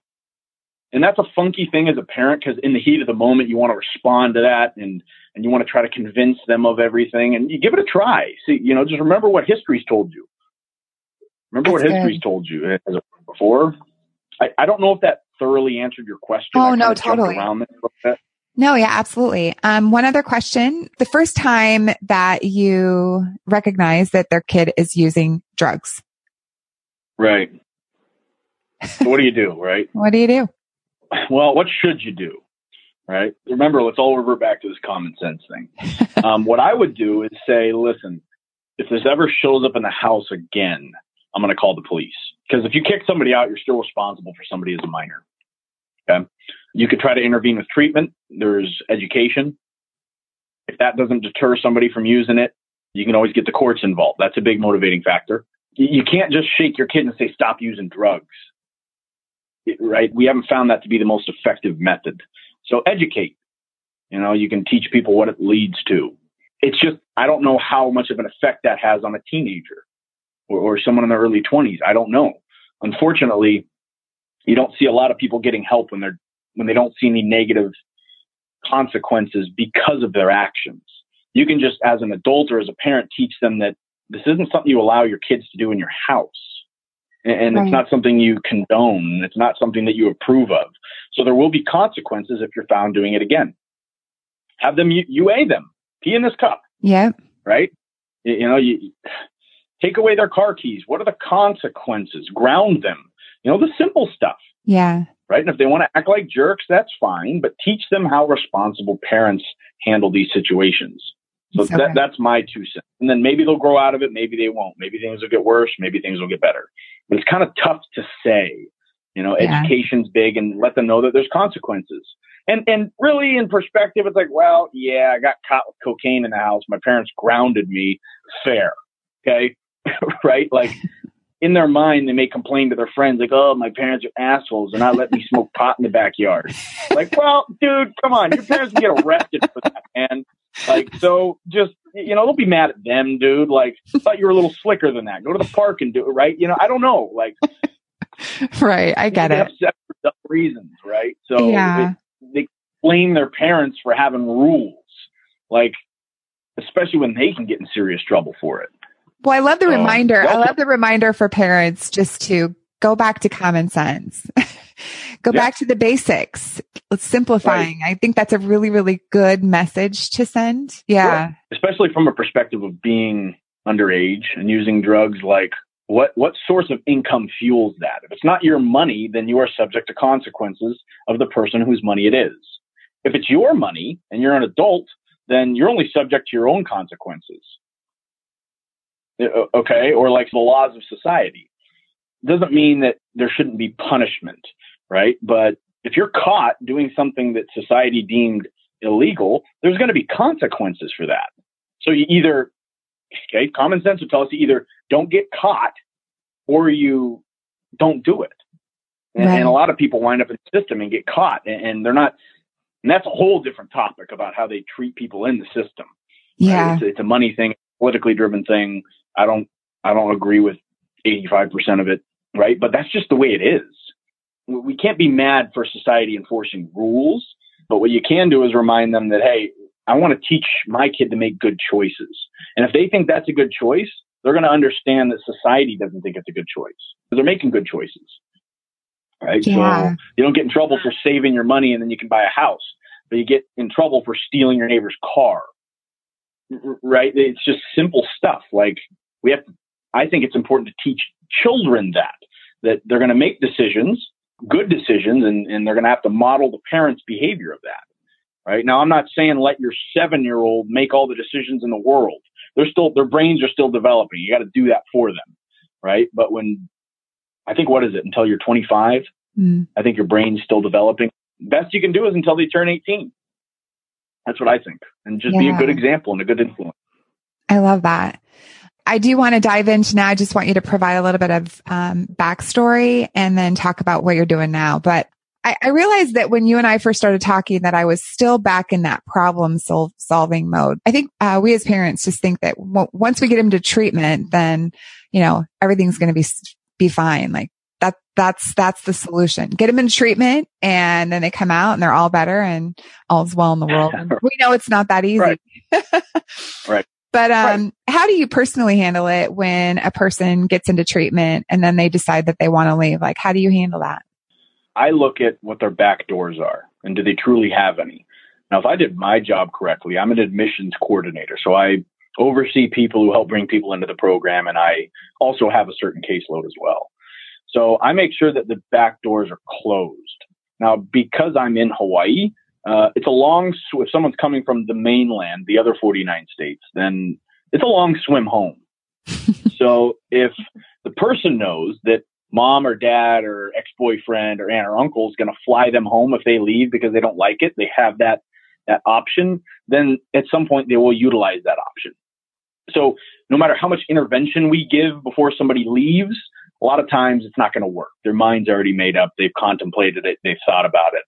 And that's a funky thing as a parent because in the heat of the moment, you want to respond to that and, and you want to try to convince them of everything and you give it a try. See, you know, just remember what history's told you. Remember That's what history's told you before. I, I don't know if that thoroughly answered your question. Oh, no, totally. No, yeah, absolutely. Um, one other question. The first time that you recognize that their kid is using drugs. Right. So what do you do, right? what do you do? Well, what should you do? Right. Remember, let's all revert back to this common sense thing. um, what I would do is say, listen, if this ever shows up in the house again, I'm going to call the police. Because if you kick somebody out, you're still responsible for somebody as a minor. Okay. You could try to intervene with treatment. There's education. If that doesn't deter somebody from using it, you can always get the courts involved. That's a big motivating factor. You can't just shake your kid and say, stop using drugs. Right? We haven't found that to be the most effective method. So educate. You know, you can teach people what it leads to. It's just, I don't know how much of an effect that has on a teenager or, or someone in their early 20s. I don't know. Unfortunately, you don't see a lot of people getting help when they're when they don't see any negative consequences because of their actions. You can just, as an adult or as a parent, teach them that this isn't something you allow your kids to do in your house. And, right. it's not something you condone. It's not something that you approve of. So there will be consequences if you're found doing it again. Have them you UA them. Pee in this cup. Yeah. Right. You know, you take away their car keys. What are the consequences? Ground them. You know, the simple stuff. Yeah. Right. And if they want to act like jerks, that's fine, but teach them how responsible parents handle these situations. So that, that's my two cents. And then maybe they'll grow out of it. Maybe they won't. Maybe things will get worse. Maybe things will get better. But it's kind of tough to say. You know, yeah. education's big and let them know that there's consequences. And and really in perspective, it's like, well, yeah, I got caught with cocaine in the house. My parents grounded me. Fair. Okay. right? Like in their mind, they may complain to their friends, like, oh, my parents are assholes. They're not letting me smoke pot in the backyard. Like, well, dude, come on. Your parents can get arrested for that, man. Like, so just, you know, don't be mad at them, dude. Like, I thought you were a little slicker than that. Go to the park and do it, right? You know, I don't know. Like, right. I get it. For reasons, right? So yeah. it, they blame their parents for having rules. Like, especially when they can get in serious trouble for it. Well, I love the um, reminder. I love the reminder for parents just to go back to common sense. go back to the basics. Simplifying. Right. I think that's a really, really good message to send. Yeah. yeah. Especially from a perspective of being underage and using drugs like what what source of income fuels that? If it's not your money, then you are subject to consequences of the person whose money it is. If it's your money and you're an adult, then you're only subject to your own consequences. Uh, okay, or like the laws of society. Doesn't mean that there shouldn't be punishment, right? But if you're caught doing something that society deemed illegal, there's going to be consequences for that. So you either, okay, common sense would tell us you either don't get caught or you don't do it. And, right. and, a lot of people wind up in the system and get caught, and, and, they're not. And that's a whole different topic about how they treat people in the system. Yeah, right? it's, it's, a money thing, politically driven thing. I don't I don't agree with 85% of it, right? But that's just the way it is. We can't be mad for society enforcing rules, But what you can do is remind them that, hey, I want to teach my kid to make good choices. And if they think that's a good choice, they're going to understand that society doesn't think it's a good choice. They're making good choices. Right. Yeah. So you don't get in trouble for saving your money and then you can buy a house, but you get in trouble for stealing your neighbor's car. Right. It's just simple stuff. Like we have to, I think it's important to teach children that, that they're going to make decisions, good decisions, and, and they're going to have to model the parents' behavior of that. Right now, I'm not saying let your seven year old make all the decisions in the world. They're still, their brains are still developing. You got to do that for them. Right. But when I think, what is it until you're 25? Mm. I think your brain's still developing. Best you can do is until they turn 18. That's what I think. And just yeah. be a good example and a good influence. I love that. I do want to dive into now. I just want you to provide a little bit of um, backstory and then talk about what you're doing now. But I, I, realized that when you and I first started talking that I was still back in that problem sol- solving mode. I think uh, we as parents just think that w- once we get them to treatment, then, you know, everything's going to be, be fine. Like that, that's, that's the solution. Get them in treatment and then they come out and they're all better and all's well in the world. And we know it's not that easy. Right. right. But um, right. how do you personally handle it when a person gets into treatment and then they decide that they want to leave? Like, how do you handle that? I look at what their back doors are and do they truly have any? Now, if I did my job correctly, I'm an admissions coordinator. So I oversee people who help bring people into the program and I also have a certain caseload as well. So I make sure that the back doors are closed. Now, because I'm in Hawaii, uh, it's a long, sw- if someone's coming from the mainland, the other 49 states, then it's a long swim home. so if the person knows that mom or dad or ex-boyfriend or aunt or uncle is going to fly them home if they leave because they don't like it, they have that, that option, then at some point they will utilize that option. So no matter how much intervention we give before somebody leaves, a lot of times it's not going to work. Their mind's already made up. They've contemplated it. They've thought about it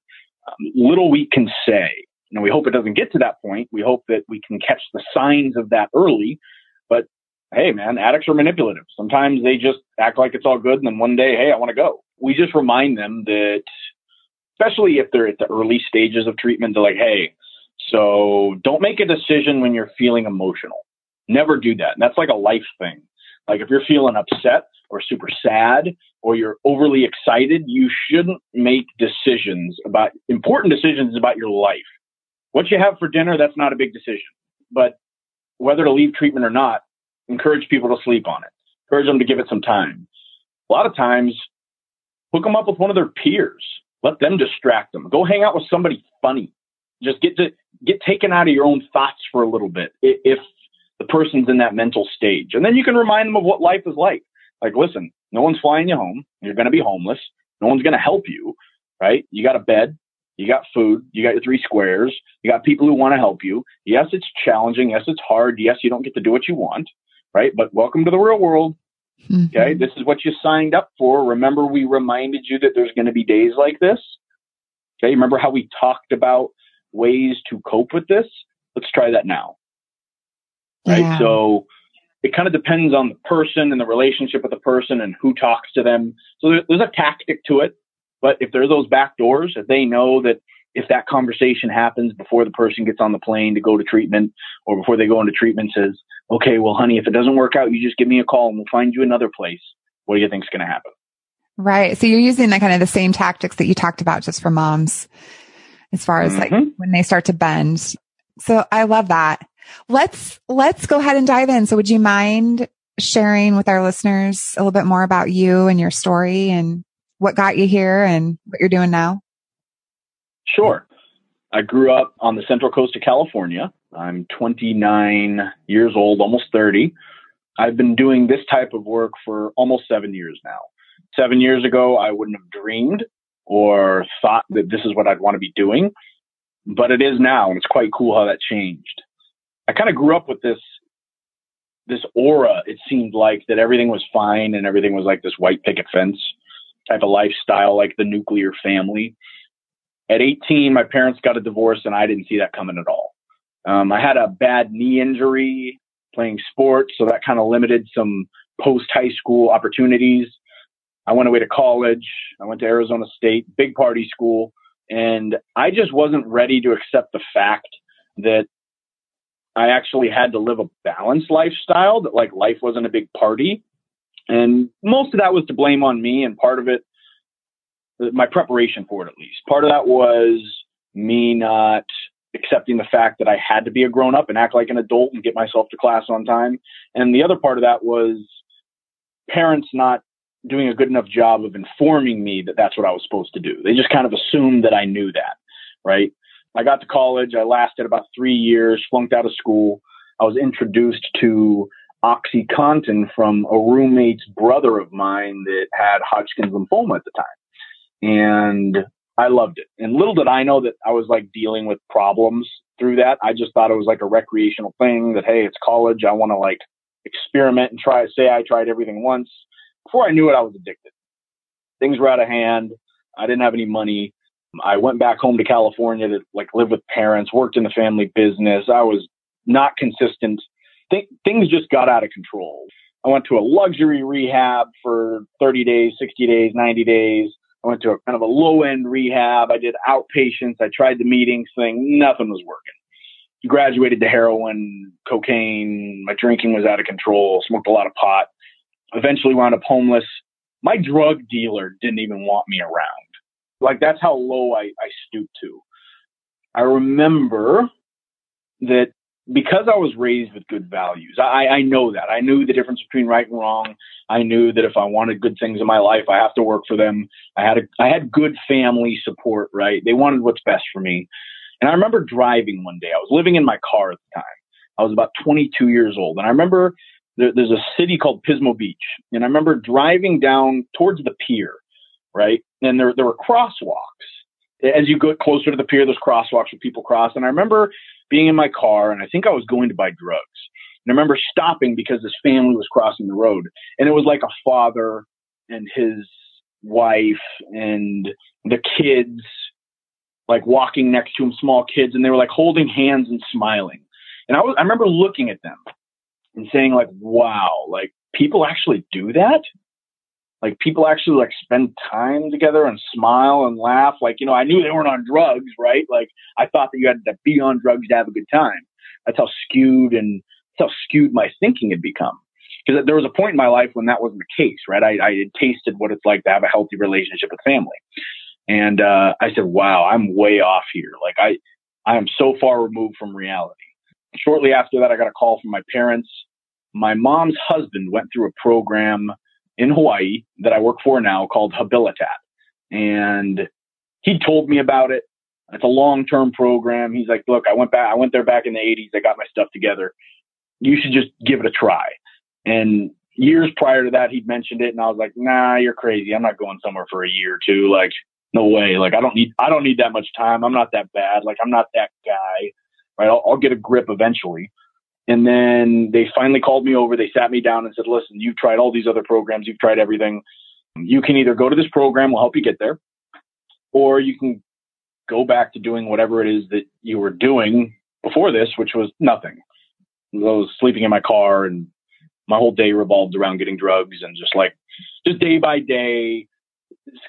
um, little we can say. And we hope it doesn't get to that point. We hope that we can catch the signs of that early. But hey, man, addicts are manipulative. Sometimes they just act like it's all good, and then one day, hey, I want to go. We just remind them that, especially if they're at the early stages of treatment, they're like, hey, so don't make a decision when you're feeling emotional. Never do that. And that's like a life thing. Like if you're feeling upset or super sad or you're overly excited, you shouldn't make decisions about important decisions about your life. What you have for dinner, that's not a big decision. But whether to leave treatment or not, encourage people to sleep on it. Encourage them to give it some time. A lot of times, hook them up with one of their peers. Let them distract them. Go hang out with somebody funny. Just get to get taken out of your own thoughts for a little bit if the person's in that mental stage. And then you can remind them of what life is like. Like, listen, no one's flying you home. You're going to be homeless. No one's going to help you, right? You got a bed. You got food. You got your three squares. You got people who want to help you. Yes, it's challenging. Yes, it's hard. Yes, you don't get to do what you want, right? But welcome to the real world. Mm-hmm. Okay. This is what you signed up for. Remember, we reminded you that there's going to be days like this. Okay. Remember how we talked about ways to cope with this? Let's try that now. Right. Yeah. So, it kind of depends on the person and the relationship with the person and who talks to them. So there, there's a tactic to it. But if there are those back doors, if they know that if that conversation happens before the person gets on the plane to go to treatment or before they go into treatment says, okay, well, honey, if it doesn't work out, you just give me a call and we'll find you another place. What do you think is going to happen? Right. So you're using that kind of the same tactics that you talked about just for moms as far as mm-hmm. like when they start to bend. So I love that. Let's, let's go ahead and dive in. So would you mind sharing with our listeners a little bit more about you and your story and what got you here and what you're doing now? Sure. I grew up on the central coast of California. I'm 29 years old, almost 30. I've been doing this type of work for almost seven years now. Seven years ago, I wouldn't have dreamed or thought that this is what I'd want to be doing, but it is now, and it's quite cool how that changed. I kind of grew up with this this aura. It seemed like that everything was fine and everything was like this white picket fence type of lifestyle, like the nuclear family. At 18, my parents got a divorce, and I didn't see that coming at all. Um, I had a bad knee injury playing sports, so that kind of limited some post high school opportunities. I went away to college. I went to Arizona State, big party school. And I just wasn't ready to accept the fact that I actually had to live a balanced lifestyle, that like life wasn't a big party. And most of that was to blame on me, and part of it, my preparation for it at least. Part of that was me not accepting the fact that I had to be a grown up and act like an adult and get myself to class on time. And the other part of that was parents not doing a good enough job of informing me that that's what I was supposed to do. They just kind of assumed that I knew that, right? I got to college. I lasted about three years, flunked out of school. I was introduced to OxyContin from a roommate's brother of mine that had Hodgkin's lymphoma at the time. And I loved it. And little did I know that I was like dealing with problems through that. I just thought it was like a recreational thing that, hey, it's college. I want to like experiment and try, say I tried everything once. Before I knew it, I was addicted. Things were out of hand. I didn't have any money. I went back home to California to like live with parents, worked in the family business. I was not consistent. Th- things just got out of control. I went to a luxury rehab for 30 days, 60 days, 90 days. I went to a kind of a low end rehab. I did outpatients. I tried the meetings thing. Nothing was working. Graduated to heroin, cocaine. My drinking was out of control. Smoked a lot of pot. Eventually wound up homeless. My drug dealer didn't even want me around. Like that's how low I, I stooped to. I remember that because I was raised with good values, I, I know that. I knew the difference between right and wrong. I knew that if I wanted good things in my life, I have to work for them. I had a, I had good family support, right? They wanted what's best for me. And I remember driving one day. I was living in my car at the time. I was about 22 years old. And I remember there, there's a city called Pismo Beach. And I remember driving down towards the pier, right? And there, there were crosswalks. As you get closer to the pier, there's crosswalks where people cross. And I remember being in my car, and I think I was going to buy drugs. And I remember stopping because this family was crossing the road, and it was like a father and his wife and the kids, like walking next to him, small kids, and they were like holding hands and smiling. And I was, I remember looking at them and saying like, "Wow, like people actually do that." Like people actually like spend time together and smile and laugh. Like, you know, I knew they weren't on drugs, right? Like I thought that you had to be on drugs to have a good time. That's how skewed and that's how skewed my thinking had become. Because there was a point in my life when that wasn't the case, right? I, I had tasted what it's like to have a healthy relationship with family. And uh, I said, wow, I'm way off here. Like I, I am so far removed from reality. Shortly after that, I got a call from my parents. My mom's husband went through a program in Hawaii that I work for now called Habilitat. And he told me about it. It's a long term program. He's like, look, I went back, I went there back in the 80s. I got my stuff together. You should just give it a try. And years prior to that, he'd mentioned it, and I was like, nah, you're crazy. I'm not going somewhere for a year or two. Like, no way. Like, I don't need, I don't need that much time. I'm not that bad. Like, I'm not that guy. Right? I'll, I'll get a grip eventually. And then they finally called me over. They sat me down and said, listen, you've tried all these other programs. You've tried everything. You can either go to this program, we'll help you get there, or you can go back to doing whatever it is that you were doing before this, which was nothing. I was sleeping in my car and my whole day revolved around getting drugs and just like, just day by day,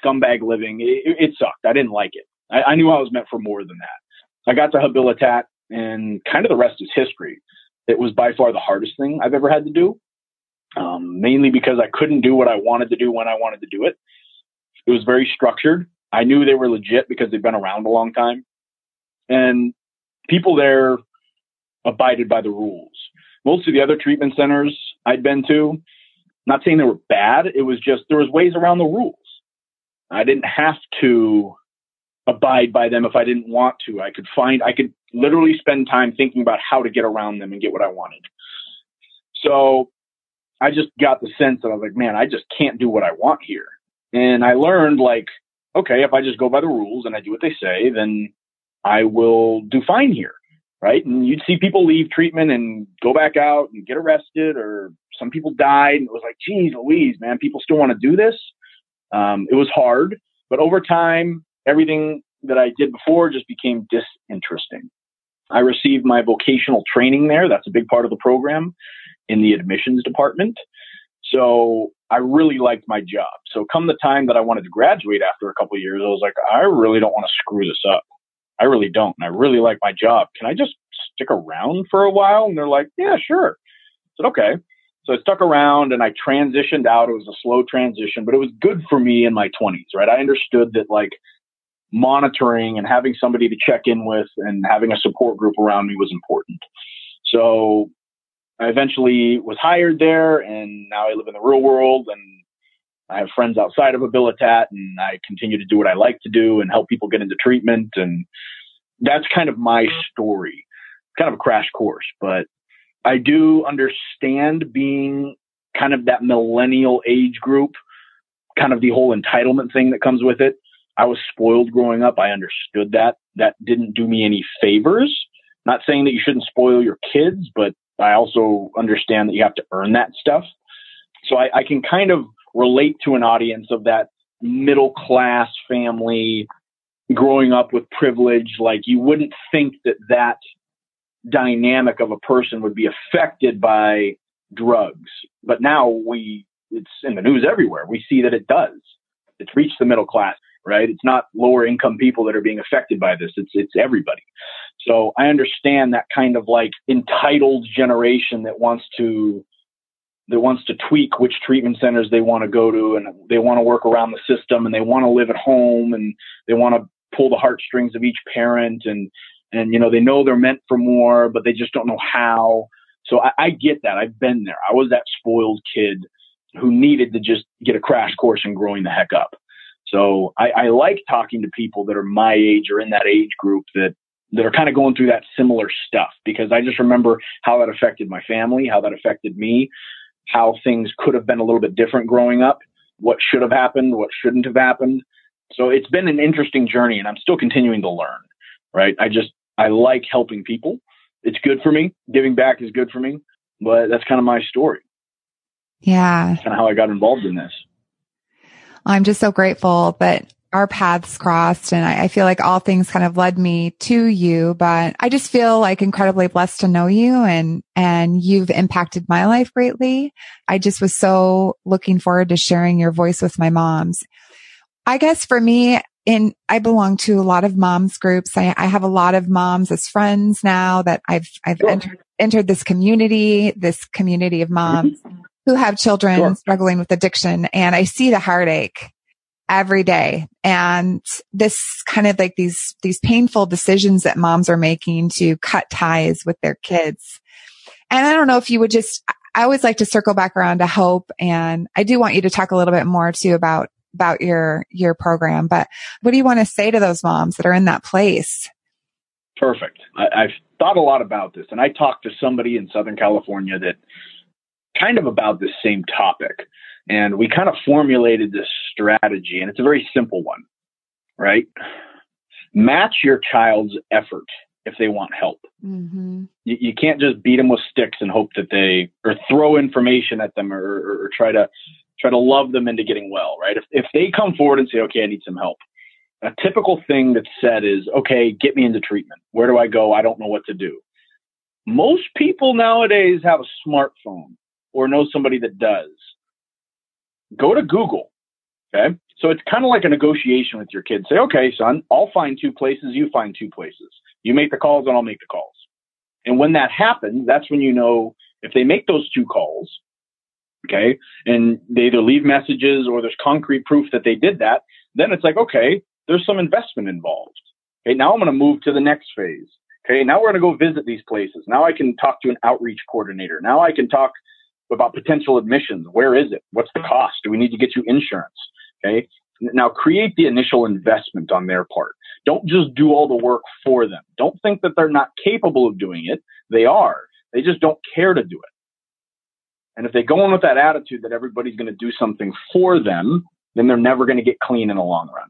scumbag living. It, it sucked. I didn't like it. I, I knew I was meant for more than that. I got to Habilitat and kind of the rest is history it was by far the hardest thing I've ever had to do, um, mainly because I couldn't do what I wanted to do when I wanted to do it. It was very structured. I knew they were legit because they've been around a long time. And people there abided by the rules. Most of the other treatment centers I'd been to, not saying they were bad, it was just there was ways around the rules. I didn't have to abide by them if I didn't want to. I could find, I could literally spend time thinking about how to get around them and get what I wanted. So I just got the sense that I was like, man, I just can't do what I want here. And I learned like, okay, if I just go by the rules and I do what they say, then I will do fine here. Right. And you'd see people leave treatment and go back out and get arrested, or some people died. And it was like, geez, Louise, man, people still want to do this. Um, it was hard, but over time, everything that I did before just became disinteresting. I received my vocational training there. That's a big part of the program in the admissions department. So I really liked my job. So come the time that I wanted to graduate after a couple of years, I was like, I really don't want to screw this up. I really don't. And I really like my job. Can I just stick around for a while? And they're like, yeah, sure. I said, okay. So I stuck around and I transitioned out. It was a slow transition, but it was good for me in my 20s, right? I understood that like monitoring and having somebody to check in with and having a support group around me was important. So I eventually was hired there and now I live in the real world and I have friends outside of Habilitat and I continue to do what I like to do and help people get into treatment. And that's kind of my story, kind of a crash course, but I do understand being kind of that millennial age group, kind of the whole entitlement thing that comes with it. I was spoiled growing up. I understood that. That didn't do me any favors. Not saying that you shouldn't spoil your kids, but I also understand that you have to earn that stuff. So I, I can kind of relate to an audience of that middle class family growing up with privilege. Like you wouldn't think that that dynamic of a person would be affected by drugs. But now we, it's in the news everywhere. We see that it does. It's reached the middle class, right? It's not lower income people that are being affected by this. It's, it's everybody. So I understand that kind of like entitled generation that wants to that wants to tweak which treatment centers they want to go to and they want to work around the system and they want to live at home and they want to pull the heartstrings of each parent and and you know they know they're meant for more but they just don't know how so I, I get that i've been there i was that spoiled kid who needed to just get a crash course in growing the heck up so I, I like talking to people that are my age or in that age group that that are kind of going through that similar stuff because I just remember how that affected my family, how that affected me, how things could have been a little bit different growing up, what should have happened, what shouldn't have happened. So it's been an interesting journey and I'm still continuing to learn, right? I just, I like helping people. It's good for me. Giving back is good for me, but that's kind of my story. Yeah. That's kind of how I got involved in this. I'm just so grateful that our paths crossed and I, I, feel like all things kind of led me to you, but I just feel like incredibly blessed to know you and, and you've impacted my life greatly. I just was so looking forward to sharing your voice with my moms. I guess for me, in, I belong to a lot of moms groups. I, I have a lot of moms as friends now that I've, I've sure. entered, entered this community, this community of moms mm-hmm. Who have children sure. struggling with addiction. And I see the heartache every day. And this kind of like these, these painful decisions that moms are making to cut ties with their kids. And I don't know if you would just, I always like to circle back around to hope. And I do want you to talk a little bit more too about, about your, your program. But what do you want to say to those moms that are in that place? Perfect. I, I've thought a lot about this and I talked to somebody in Southern California that kind of about this same topic. And we kind of formulated this strategy, and it's a very simple one, right? Match your child's effort if they want help. Mm-hmm. You, you, can't just beat them with sticks and hope that they, or throw information at them, or, or, or try to try to love them into getting well, right? If if they come forward and say, "Okay, I need some help," a typical thing that's said is, "Okay, get me into treatment. Where do I go? I don't know what to do." Most people nowadays have a smartphone or know somebody that does go to Google. Okay. So it's kind of like a negotiation with your kids. Say, okay, son, I'll find two places, you find two places. You make the calls and I'll make the calls. And when that happens, that's when you know if they make those two calls, okay, and they either leave messages or there's concrete proof that they did that, then it's like, okay, there's some investment involved. Okay, now I'm going to move to the next phase. Okay, now we're going to go visit these places. Now I can talk to an outreach coordinator. Now I can talk about potential admissions. Where is it? What's the cost? Do we need to get you insurance? Okay. Now create the initial investment on their part. Don't just do all the work for them. Don't think that they're not capable of doing it. They are. They just don't care to do it. And if they go in with that attitude that everybody's going to do something for them, then they're never going to get clean in the long run.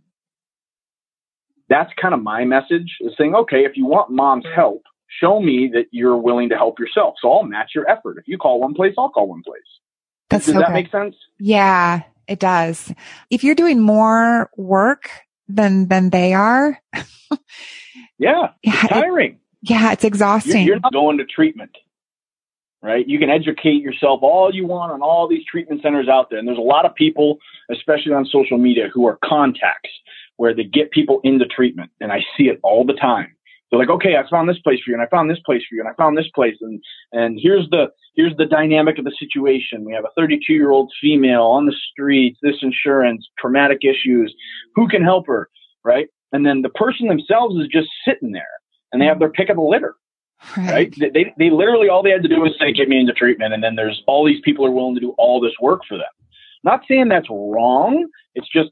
That's kind of my message is saying, okay, if you want mom's help, show me that you're willing to help yourself. So I'll match your effort. If you call one place, I'll call one place. That's Does so that good. make sense? Yeah, it does. If you're doing more work than than they are, yeah, it's tiring. It, yeah, it's exhausting. You're, you're not going to treatment. right? You can educate yourself all you want on all these treatment centers out there. And there's a lot of people, especially on social media, who are contacts where they get people into treatment. And I see it all the time. They're like, okay, I found this place for you, and I found this place for you, and I found this place, and and here's the here's the dynamic of the situation. We have a 32 year old female on the streets, this insurance, traumatic issues. Who can help her, right? And then the person themselves is just sitting there, and they have their pick of the litter. Right. right. They, they, they literally all they had to do was say, get me into treatment. And then there's all these people are willing to do all this work for them. Not saying that's wrong. It's just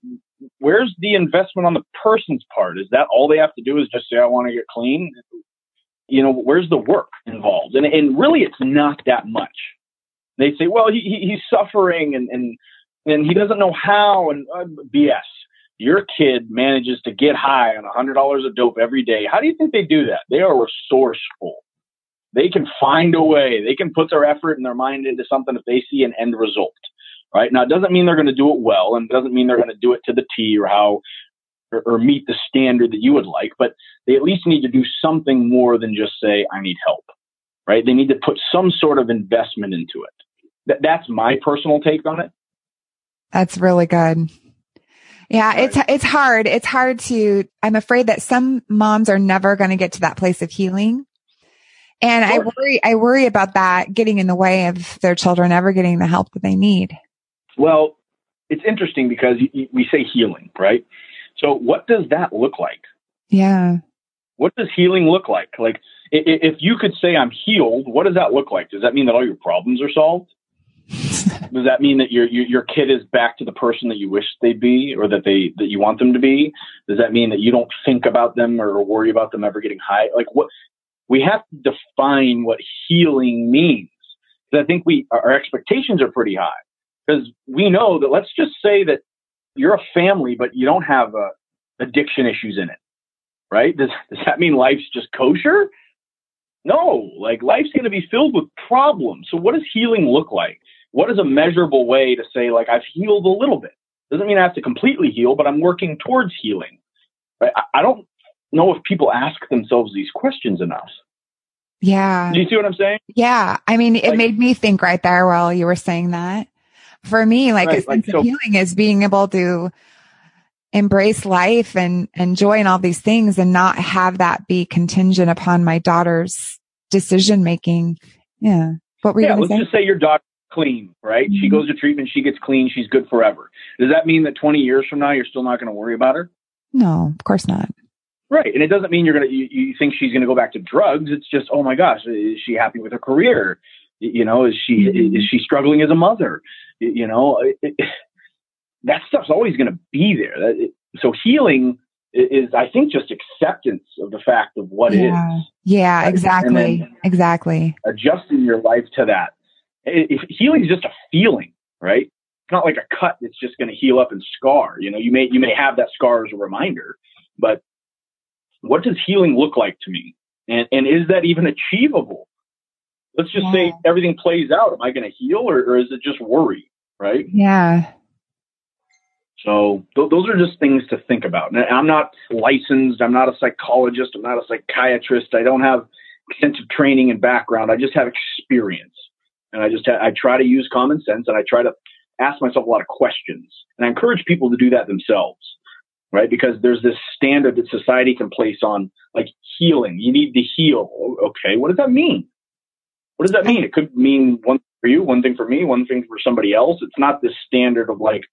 where's the investment on the person's part? Is that all they have to do is just say, I want to get clean? You know, where's the work involved? And, and really, it's not that much. They say, well, he, he, he's suffering and, and, and he doesn't know how and uh, BS. Your kid manages to get high on $100 of dope every day. How do you think they do that? They are resourceful. They can find a way. They can put their effort and their mind into something if they see an end result right? Now, it doesn't mean they're going to do it well, and it doesn't mean they're going to do it to the T or how or, or, meet the standard that you would like, but they at least need to do something more than just say, "I need help," right? They need to put some sort of investment into it. Th- that's my personal take on it. That's really good. Yeah, it's it's hard. It's hard to. I'm afraid that some moms are never going to get to that place of healing. And sure. I worry, I worry about that getting in the way of their children ever getting the help that they need. Well, it's interesting because we say healing, right? So what does that look like? Yeah. What does healing look like? Like if you could say I'm healed, what does that look like? Does that mean that all your problems are solved? does that mean that your, your your kid is back to the person that you wish they'd be or that they that you want them to be? Does that mean that you don't think about them or worry about them ever getting high? Like what we have to define what healing means. Because I think we our expectations are pretty high because we know that let's just say that you're a family, but you don't have uh, addiction issues in it, right? Does, does that mean life's just kosher? No, like life's going to be filled with problems. So what does healing look like? What is a measurable way to say like I've healed a little bit? Doesn't mean I have to completely heal, but I'm working towards healing. Right? I, I don't know if people ask themselves these questions enough. Yeah. Do you see what I'm saying? Yeah. I mean, it like, made me think right there while you were saying that for me, like right, a sense like, so, of healing is being able to embrace life and enjoy and all these things and not have that be contingent upon my daughter's decision making. Yeah. What were you yeah, let's say? just say your daughter's clean, right? Mm-hmm. She goes to treatment, she gets clean, she's good forever. Does that mean that 20 years from now, you're still not going to worry about her? No, of course not. Right. And it doesn't mean you're going to, you, you think she's going to go back to drugs. It's just, oh my gosh, is she happy with her career? You know, is she, mm-hmm. is she struggling as a mother? You know, it, that stuff's always going to be there. So healing is, I think, just acceptance of the fact of what yeah. is. Yeah, exactly. Exactly. Adjusting your life to that. If healing is just a feeling, right? It's not like a cut that's just going to heal up and scar. You know, you may you may have that scar as a reminder, but what does healing look like to me? And and is that even achievable? Let's just yeah. say everything plays out. Am I going to heal or, or is it just worry? Right. Yeah. So th- those are just things to think about. And I'm not licensed. I'm not a psychologist. I'm not a psychiatrist. I don't have extensive training and background. I just have experience. And I just, ha- I try to use common sense and I try to ask myself a lot of questions. And I encourage people to do that themselves, right? Because there's this standard that society can place on like healing. You need to heal. Okay. What does that mean? What does that mean? It could mean one for you, one thing for me, one thing for somebody else. It's not this standard of like,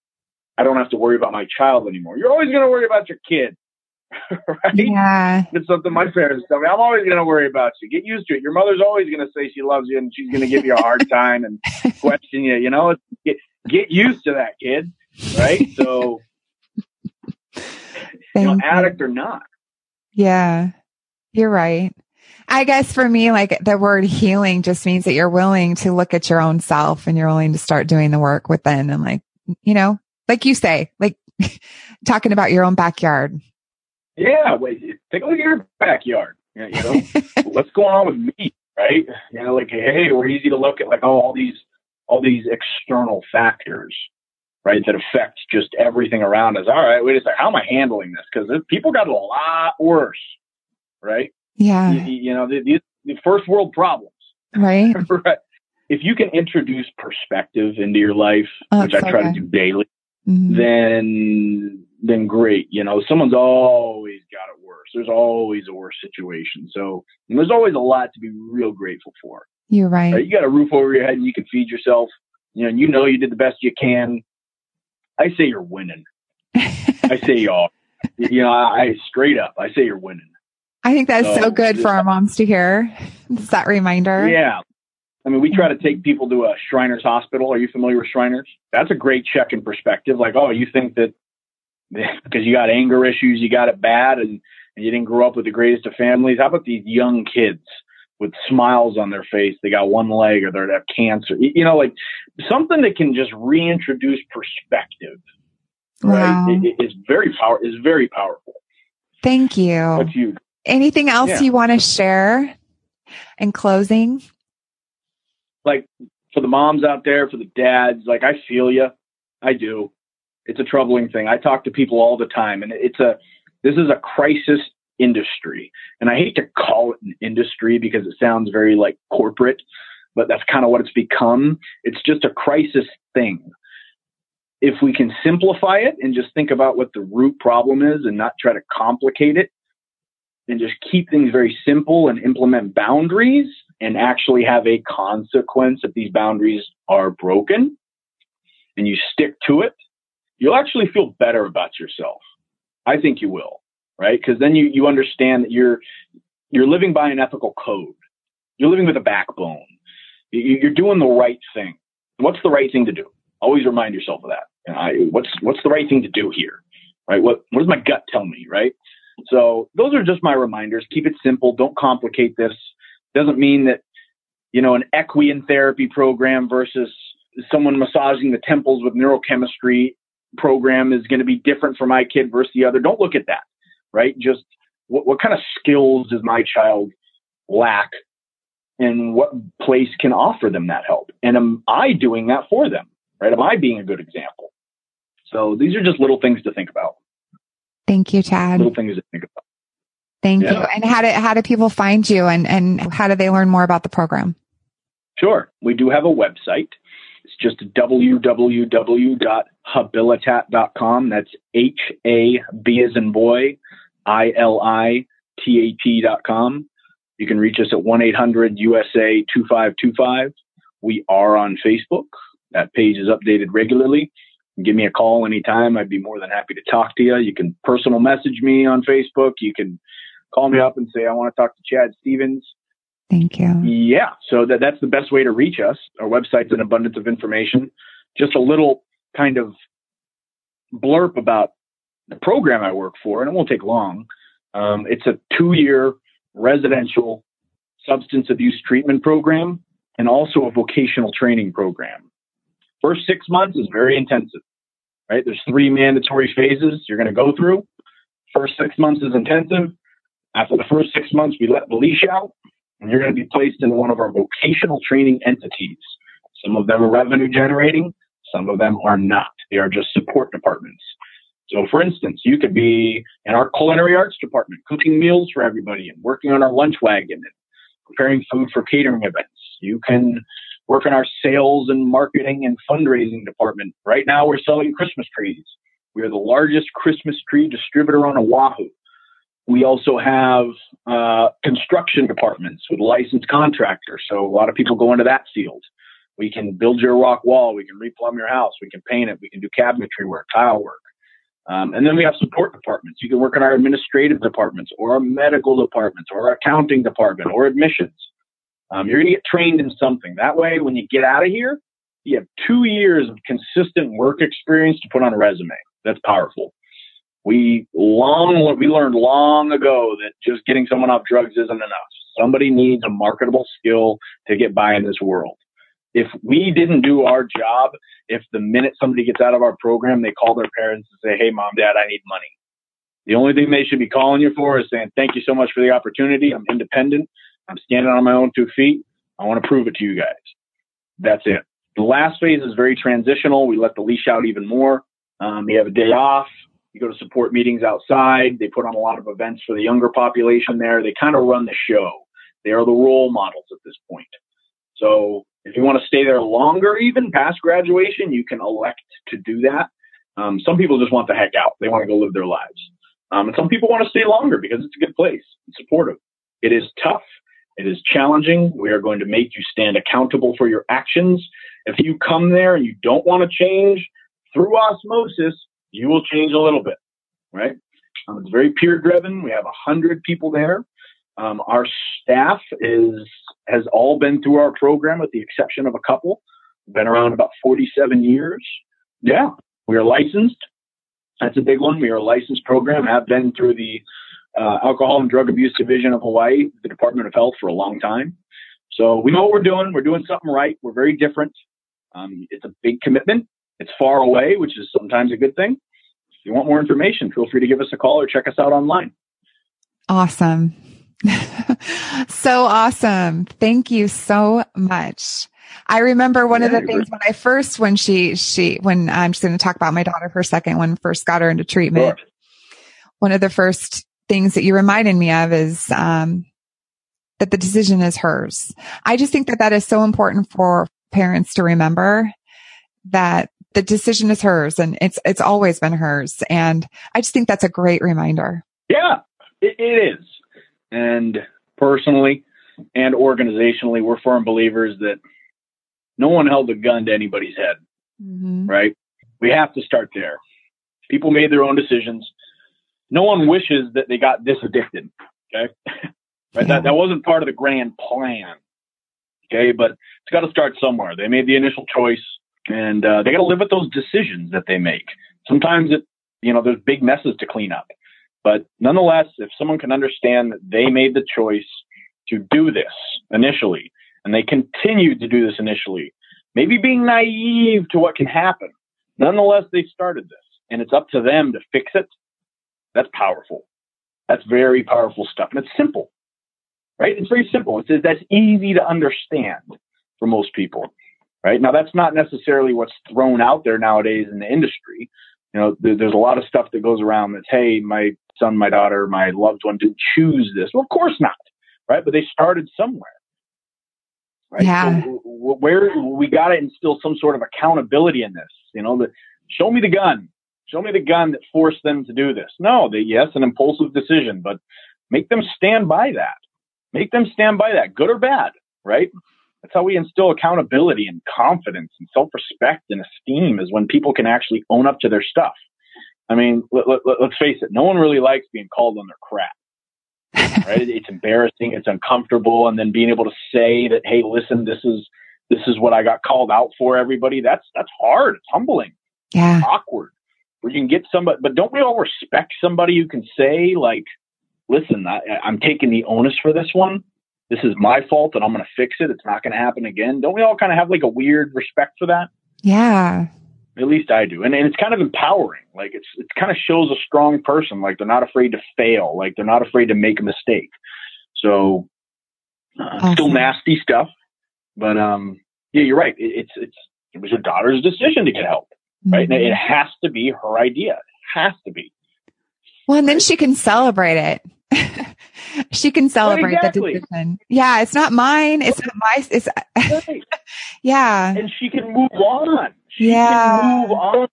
I don't have to worry about my child anymore. You're always going to worry about your kid. right? Yeah. It's something my parents tell me. I'm always going to worry about you. Get used to it. Your mother's always going to say she loves you and she's going to give you a hard time and question you. You know, get, get used to that, kid. Right? So, you know, addict or not. Yeah. You're right. I guess for me, like the word healing just means that you're willing to look at your own self and you're willing to start doing the work within and like, you know, like you say, like talking about your own backyard. Yeah. Wait, take a look at your backyard. You know, what's going on with me? Right. You know, like, hey, we're easy to look at like, oh, all these, all these external factors, right, that affect just everything around us. All right, wait a second. How am I handling this? Because people got a lot worse, right? Yeah. You, you know, the, the, the, first world problems. Right. right. if you can introduce perspective into your life, Oh, which I try good. to do daily, Mhm. then then great. You know, someone's always got it worse. There's always a worse situation. So there's always a lot to be real grateful for. You're right. Right? You got a roof over your head and you can feed yourself. You know, you know you did the best you can. I say you're winning. I say are. You know, I, I straight up, I say you're winning. I think that's so So, good for our moms to hear. It's that reminder. Yeah. I mean, we try to take people to a Shriners Hospital. Are you familiar with Shriners? That's a great check in perspective. Like, oh, you think that because you got anger issues, you got it bad, and, and you didn't grow up with the greatest of families. How about these young kids with smiles on their face? They got one leg, or they have cancer. You know, like something that can just reintroduce perspective. Wow. Right? It- it- it's very power. Is very powerful. Thank you. What's you? Anything else Yeah. you want to share in closing? like for the moms out there, for the dads, like I feel you. I do. It's a troubling thing. I talk to people all the time and it's a this is a crisis industry. And I hate to call it an industry because it sounds very like corporate, but that's kind of what it's become. It's just a crisis thing. If we can simplify it and just think about what the root problem is and not try to complicate it and just keep things very simple and implement boundaries and actually have a consequence if these boundaries are broken and you stick to it, you'll actually feel better about yourself. I think you will, right? Because then you, you understand that you're you're living by an ethical code. You're living with a backbone. You- You're doing the right thing. What's the right thing to do? Always remind yourself of that. I, what's what's the right thing to do here, right? What what does my gut tell me, right? So those are just my reminders. Keep it simple. Don't complicate this. Doesn't mean that you know an equine therapy program versus someone massaging the temples with neurochemistry program is going to be different for my kid versus the other. Don't look at that right? Just what, what kind of skills does my child lack and what place can offer them that help? And am i doing that for them right? Am i being a good example? So these are just little things to think about Thank you, Chad. little things to think about Thank Yeah. you. And how do how do people find you and and how do they learn more about the program? Sure. We do have a website. It's just www.habilitat.com. That's H A B as in boy, I L I T A T.com. You can reach us at 1 800 USA 2525. We are on Facebook. That page is updated regularly. Give me a call anytime. I'd be more than happy to talk to you. You can personal message me on Facebook. You can call me up and say, I want to talk to Chad Stephens. Thank you. Yeah, so that that's the best way to reach us. Our website's an abundance of information. Just a little kind of blurb about the program I work for, and it won't take long. Um, it's a two-year residential substance abuse treatment program and also a vocational training program. First six months is very intensive, right? There's three mandatory phases you're going to go through. First six months is intensive. After the first six months, we let the leash out and you're going to be placed in one of our vocational training entities. Some of them are revenue generating, some of them are not. They are just support departments. So, for instance, you could be in our culinary arts department, cooking meals for everybody and working on our lunch wagon and preparing food for catering events. You can work in our sales and marketing and fundraising department. Right now, we're selling Christmas trees. We are the largest Christmas tree distributor on Oahu. We also have uh, construction departments with licensed contractors. So a lot of people go into that field. We can build your rock wall. We can replumb your house. We can paint it. We can do cabinetry work, tile work. Um, and then we have support departments. You can work in our administrative departments or our medical departments or our accounting department or admissions. Um, you're going to get trained in something. That way, when you get out of here, you have two years of consistent work experience to put on a resume. That's powerful. We long we learned long ago that just getting someone off drugs isn't enough. Somebody needs a marketable skill to get by in this world. If we didn't do our job, if the minute somebody gets out of our program, they call their parents and say, "Hey, mom, dad, I need money." The only thing they should be calling you for is saying, "Thank you so much for the opportunity. I'm independent. I'm standing on my own two feet. I want to prove it to you guys." That's it. The last phase is very transitional. We let the leash out even more. Um, you have a day off. You go to support meetings outside. They put on a lot of events for the younger population there. They kind of run the show. They are the role models at this point. So If you want to stay there longer, even past graduation, you can elect to do that. Um, some people just want the heck out. They want to go live their lives. Um, and some people want to stay longer because it's a good place. It's supportive. It is tough. It is challenging. We are going to make you stand accountable for your actions. If you come there and you don't want to change through osmosis, you will change a little bit, right? Um, it's very peer driven. We have a hundred people there. Um, our staff is has all been through our program, with the exception of a couple. Been around about 47 years. Yeah, we are licensed. That's a big one. We are a licensed program. Have been through the uh, Alcohol and Drug Abuse Division of Hawaii, the Department of Health, for a long time. So we know what we're doing. We're doing something right. We're very different. Um, it's a big commitment. It's far away, which is sometimes a good thing. If you want more information, feel free to give us a call or check us out online. Awesome. so awesome. Thank you so much. I remember one yeah, of the things when I first, when she, she, when I'm just going to talk about my daughter for a second, when first got her into treatment, sure. one of the first things that you reminded me of is, um, that the decision is hers. I just think that that is so important for parents to remember that the decision is hers and it's, it's always been hers. And I just think that's a great reminder. Yeah, it, it is. And personally and organizationally, we're firm believers that no one held a gun to anybody's head, mm-hmm. right? We have to start there. People made their own decisions. No one wishes that they got this addicted. Okay. right. That, that wasn't part of the grand plan. Okay. But it's got to start somewhere. They made the initial choice and uh, they got to live with those decisions that they make. Sometimes it, you know, there's big messes to clean up. But nonetheless, if someone can understand that they made the choice to do this initially, and they continued to do this initially, maybe being naive to what can happen, nonetheless, they started this, and it's up to them to fix it. That's powerful. That's very powerful stuff, and it's simple, right? It's very simple. It's that's easy to understand for most people, right? Now, that's not necessarily what's thrown out there nowadays in the industry you know, there's a lot of stuff that goes around that's, hey, my son, my daughter, my loved one didn't choose this. Well, of course not, right? But they started somewhere, right? Yeah. So where we got to instill some sort of accountability in this. You know, the, show me the gun. Show me the gun that forced them to do this. No, they yes, an impulsive decision, but make them stand by that. Make them stand by that, good or bad, right? That's how we instill accountability and confidence and self-respect and esteem is when people can actually own up to their stuff. I mean, let, us let, face it. No one really likes being called on their crap. right? It's embarrassing. It's uncomfortable. And then being able to say that, Hey, listen, this is, this is what I got called out for everybody. That's, that's hard. It's humbling. Yeah. It's awkward where you can get somebody, but don't we all respect somebody who can say like, listen, I, I'm taking the onus for this one this is my fault and I'm going to fix it. It's not going to happen again. Don't we all kind of have like a weird respect for that? Yeah. At least I do. And, and it's kind of empowering. Like it's, it kind of shows a strong person. Like they're not afraid to fail. Like they're not afraid to make a mistake. So uh, awesome. still nasty stuff, but, um, yeah, you're right. It, it's, it's, it was your daughter's decision to get help, right? Mm-hmm. it has to be her idea. It has to be. Well, and then she can celebrate it. she can celebrate exactly. the decision. Yeah, it's not mine. It's not my. It's right. yeah, and she can move on. She yeah, can move on.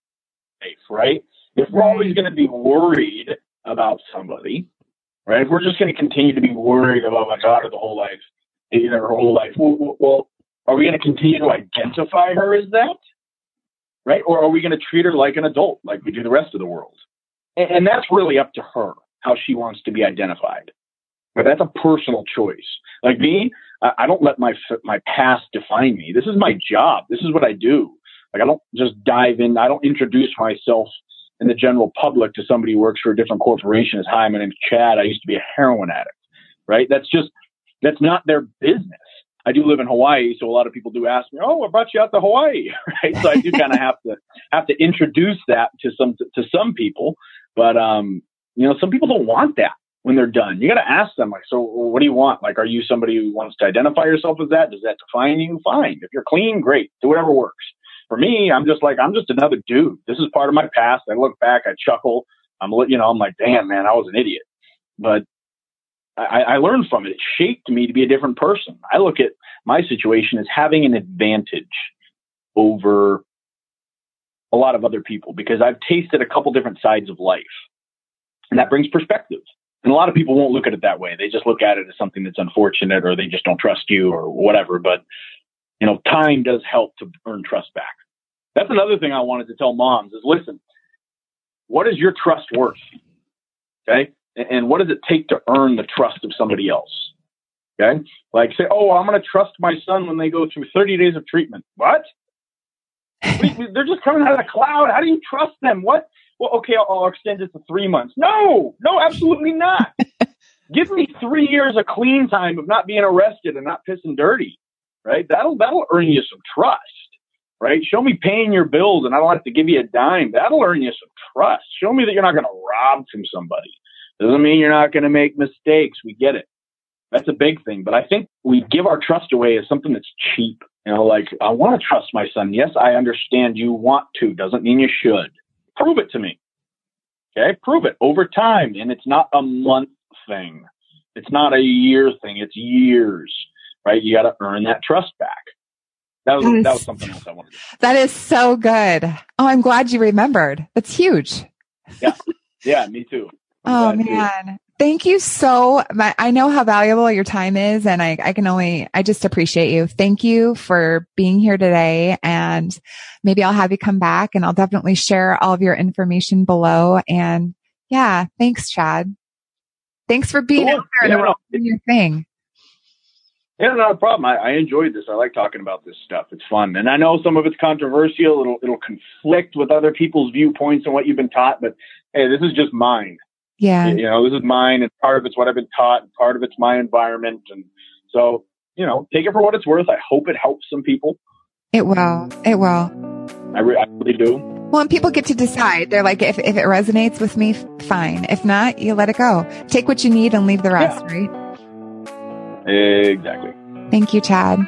Right. If we're always going to be worried about somebody, right? If we're just going to continue to be worried about my daughter the whole life, you know, her whole life, well, well are we going to continue to identify her as that? Right? Or are we going to treat her like an adult, like we do the rest of the world? And, and that's really up to her how she wants to be identified. But that's a personal choice. Like me, I don't let my my past define me. This is my job. This is what I do. Like I don't just dive in. I don't introduce myself in the general public to somebody who works for a different corporation as, hi, my name's Chad. I used to be a heroin addict. Right? That's just that's not their business. I do live in Hawaii, so a lot of people do ask me, "Oh, I brought you out to Hawaii," right? So I do kind of have to have to introduce that to some to some people, but um, you know, some people don't want that when they're done. You got to ask them, like, so what do you want? Like, are you somebody who wants to identify yourself as that? Does that define you? Fine. If you're clean, great. Do whatever works. For me, I'm just like, I'm just another dude. This is part of my past. I look back, I chuckle. I'm, you know, I'm like, damn, man, I was an idiot. But I, I learned from it. It shaped me to be a different person. I look at my situation as having an advantage over a lot of other people because I've tasted a couple different sides of life. And that brings perspective. And a lot of people won't look at it that way. They just look at it as something that's unfortunate or they just don't trust you or whatever. But, you know, time does help to earn trust back. That's another thing I wanted to tell moms is listen, what is your trust worth? Okay. And what does it take to earn the trust of somebody else? Okay. Like say, oh, I'm going to trust my son when they go through 30 days of treatment. What? They're just coming out of the cloud. How do you trust them? What? Well, okay, I'll, I'll extend it to three months. No, no, absolutely not. Give me three years of clean time of not being arrested and not pissing dirty, right? That'll that'll earn you some trust, right? Show me paying your bills and I don't have to give you a dime. That'll earn you some trust. Show me that you're not going to rob from somebody. Doesn't mean you're not going to make mistakes. We get it. That's a big thing. But I think we give our trust away as something that's cheap. You know, like, I want to trust my son. Yes, I understand you want to. Doesn't mean you should. Prove it to me. Okay, prove it over time. And it's not a month thing. It's not a year thing. It's years, right? You got to earn that trust back. That was, that, is, that was something else I wanted to That is so good. Oh, I'm glad you remembered. That's huge. Yeah. Yeah, me too. Oh man. Too. Thank you so much. I know how valuable your time is and I, I can only, I just appreciate you. Thank you for being here today. And maybe I'll have you come back and I'll definitely share all of your information below. And yeah, thanks, Chad. Thanks for being cool. out there yeah, and no. your thing. Yeah, not a problem. I, I enjoyed this. I like talking about this stuff. It's fun, and I know some of it's controversial. It'll it'll conflict with other people's viewpoints and what you've been taught. But hey, this is just mine. Yeah. You know, this is mine and part of it's what I've been taught and part of it's my environment. And so, you know, take it for what it's worth. I hope it helps some people. It will. It will. I, re- I really do. Well, and people get to decide. They're like, if, if it resonates with me, fine. If not, you let it go. Take what you need and leave the rest, yeah. right? Exactly. Thank you, Chad.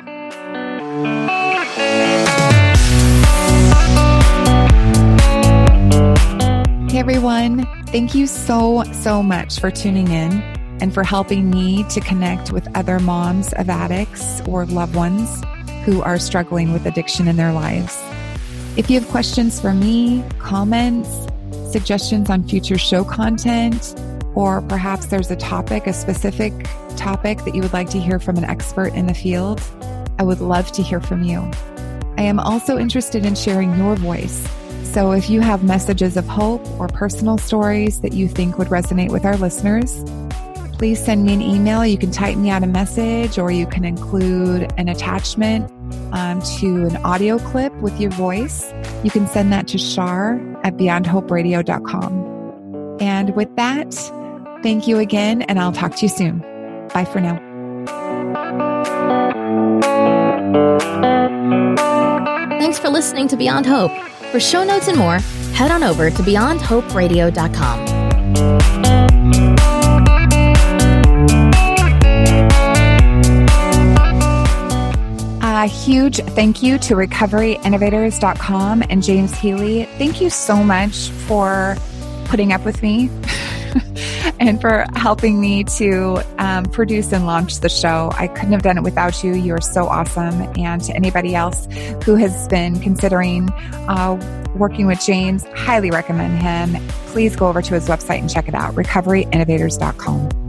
Hey, everyone. Thank you so, so much for tuning in and for helping me to connect with other moms of addicts or loved ones who are struggling with addiction in their lives. If you have questions for me, comments, suggestions on future show content, or perhaps there's a topic, a specific topic that you would like to hear from an expert in the field, I would love to hear from you. I am also interested in sharing your voice so if you have messages of hope or personal stories that you think would resonate with our listeners, please send me an email. You can type me out a message or you can include an attachment um, to an audio clip with your voice. You can send that to Shar at beyondhoperadio.com. And with that, thank you again, and I'll talk to you soon. Bye for now. Thanks for listening to Beyond Hope. For show notes and more, head on over to beyondhoperadio.com. A huge thank you to recoveryinnovators.com and James Healy. Thank you so much for putting up with me. and for helping me to um, produce and launch the show. I couldn't have done it without you. You are so awesome. And to anybody else who has been considering uh, working with James, highly recommend him. Please go over to his website and check it out recoveryinnovators.com.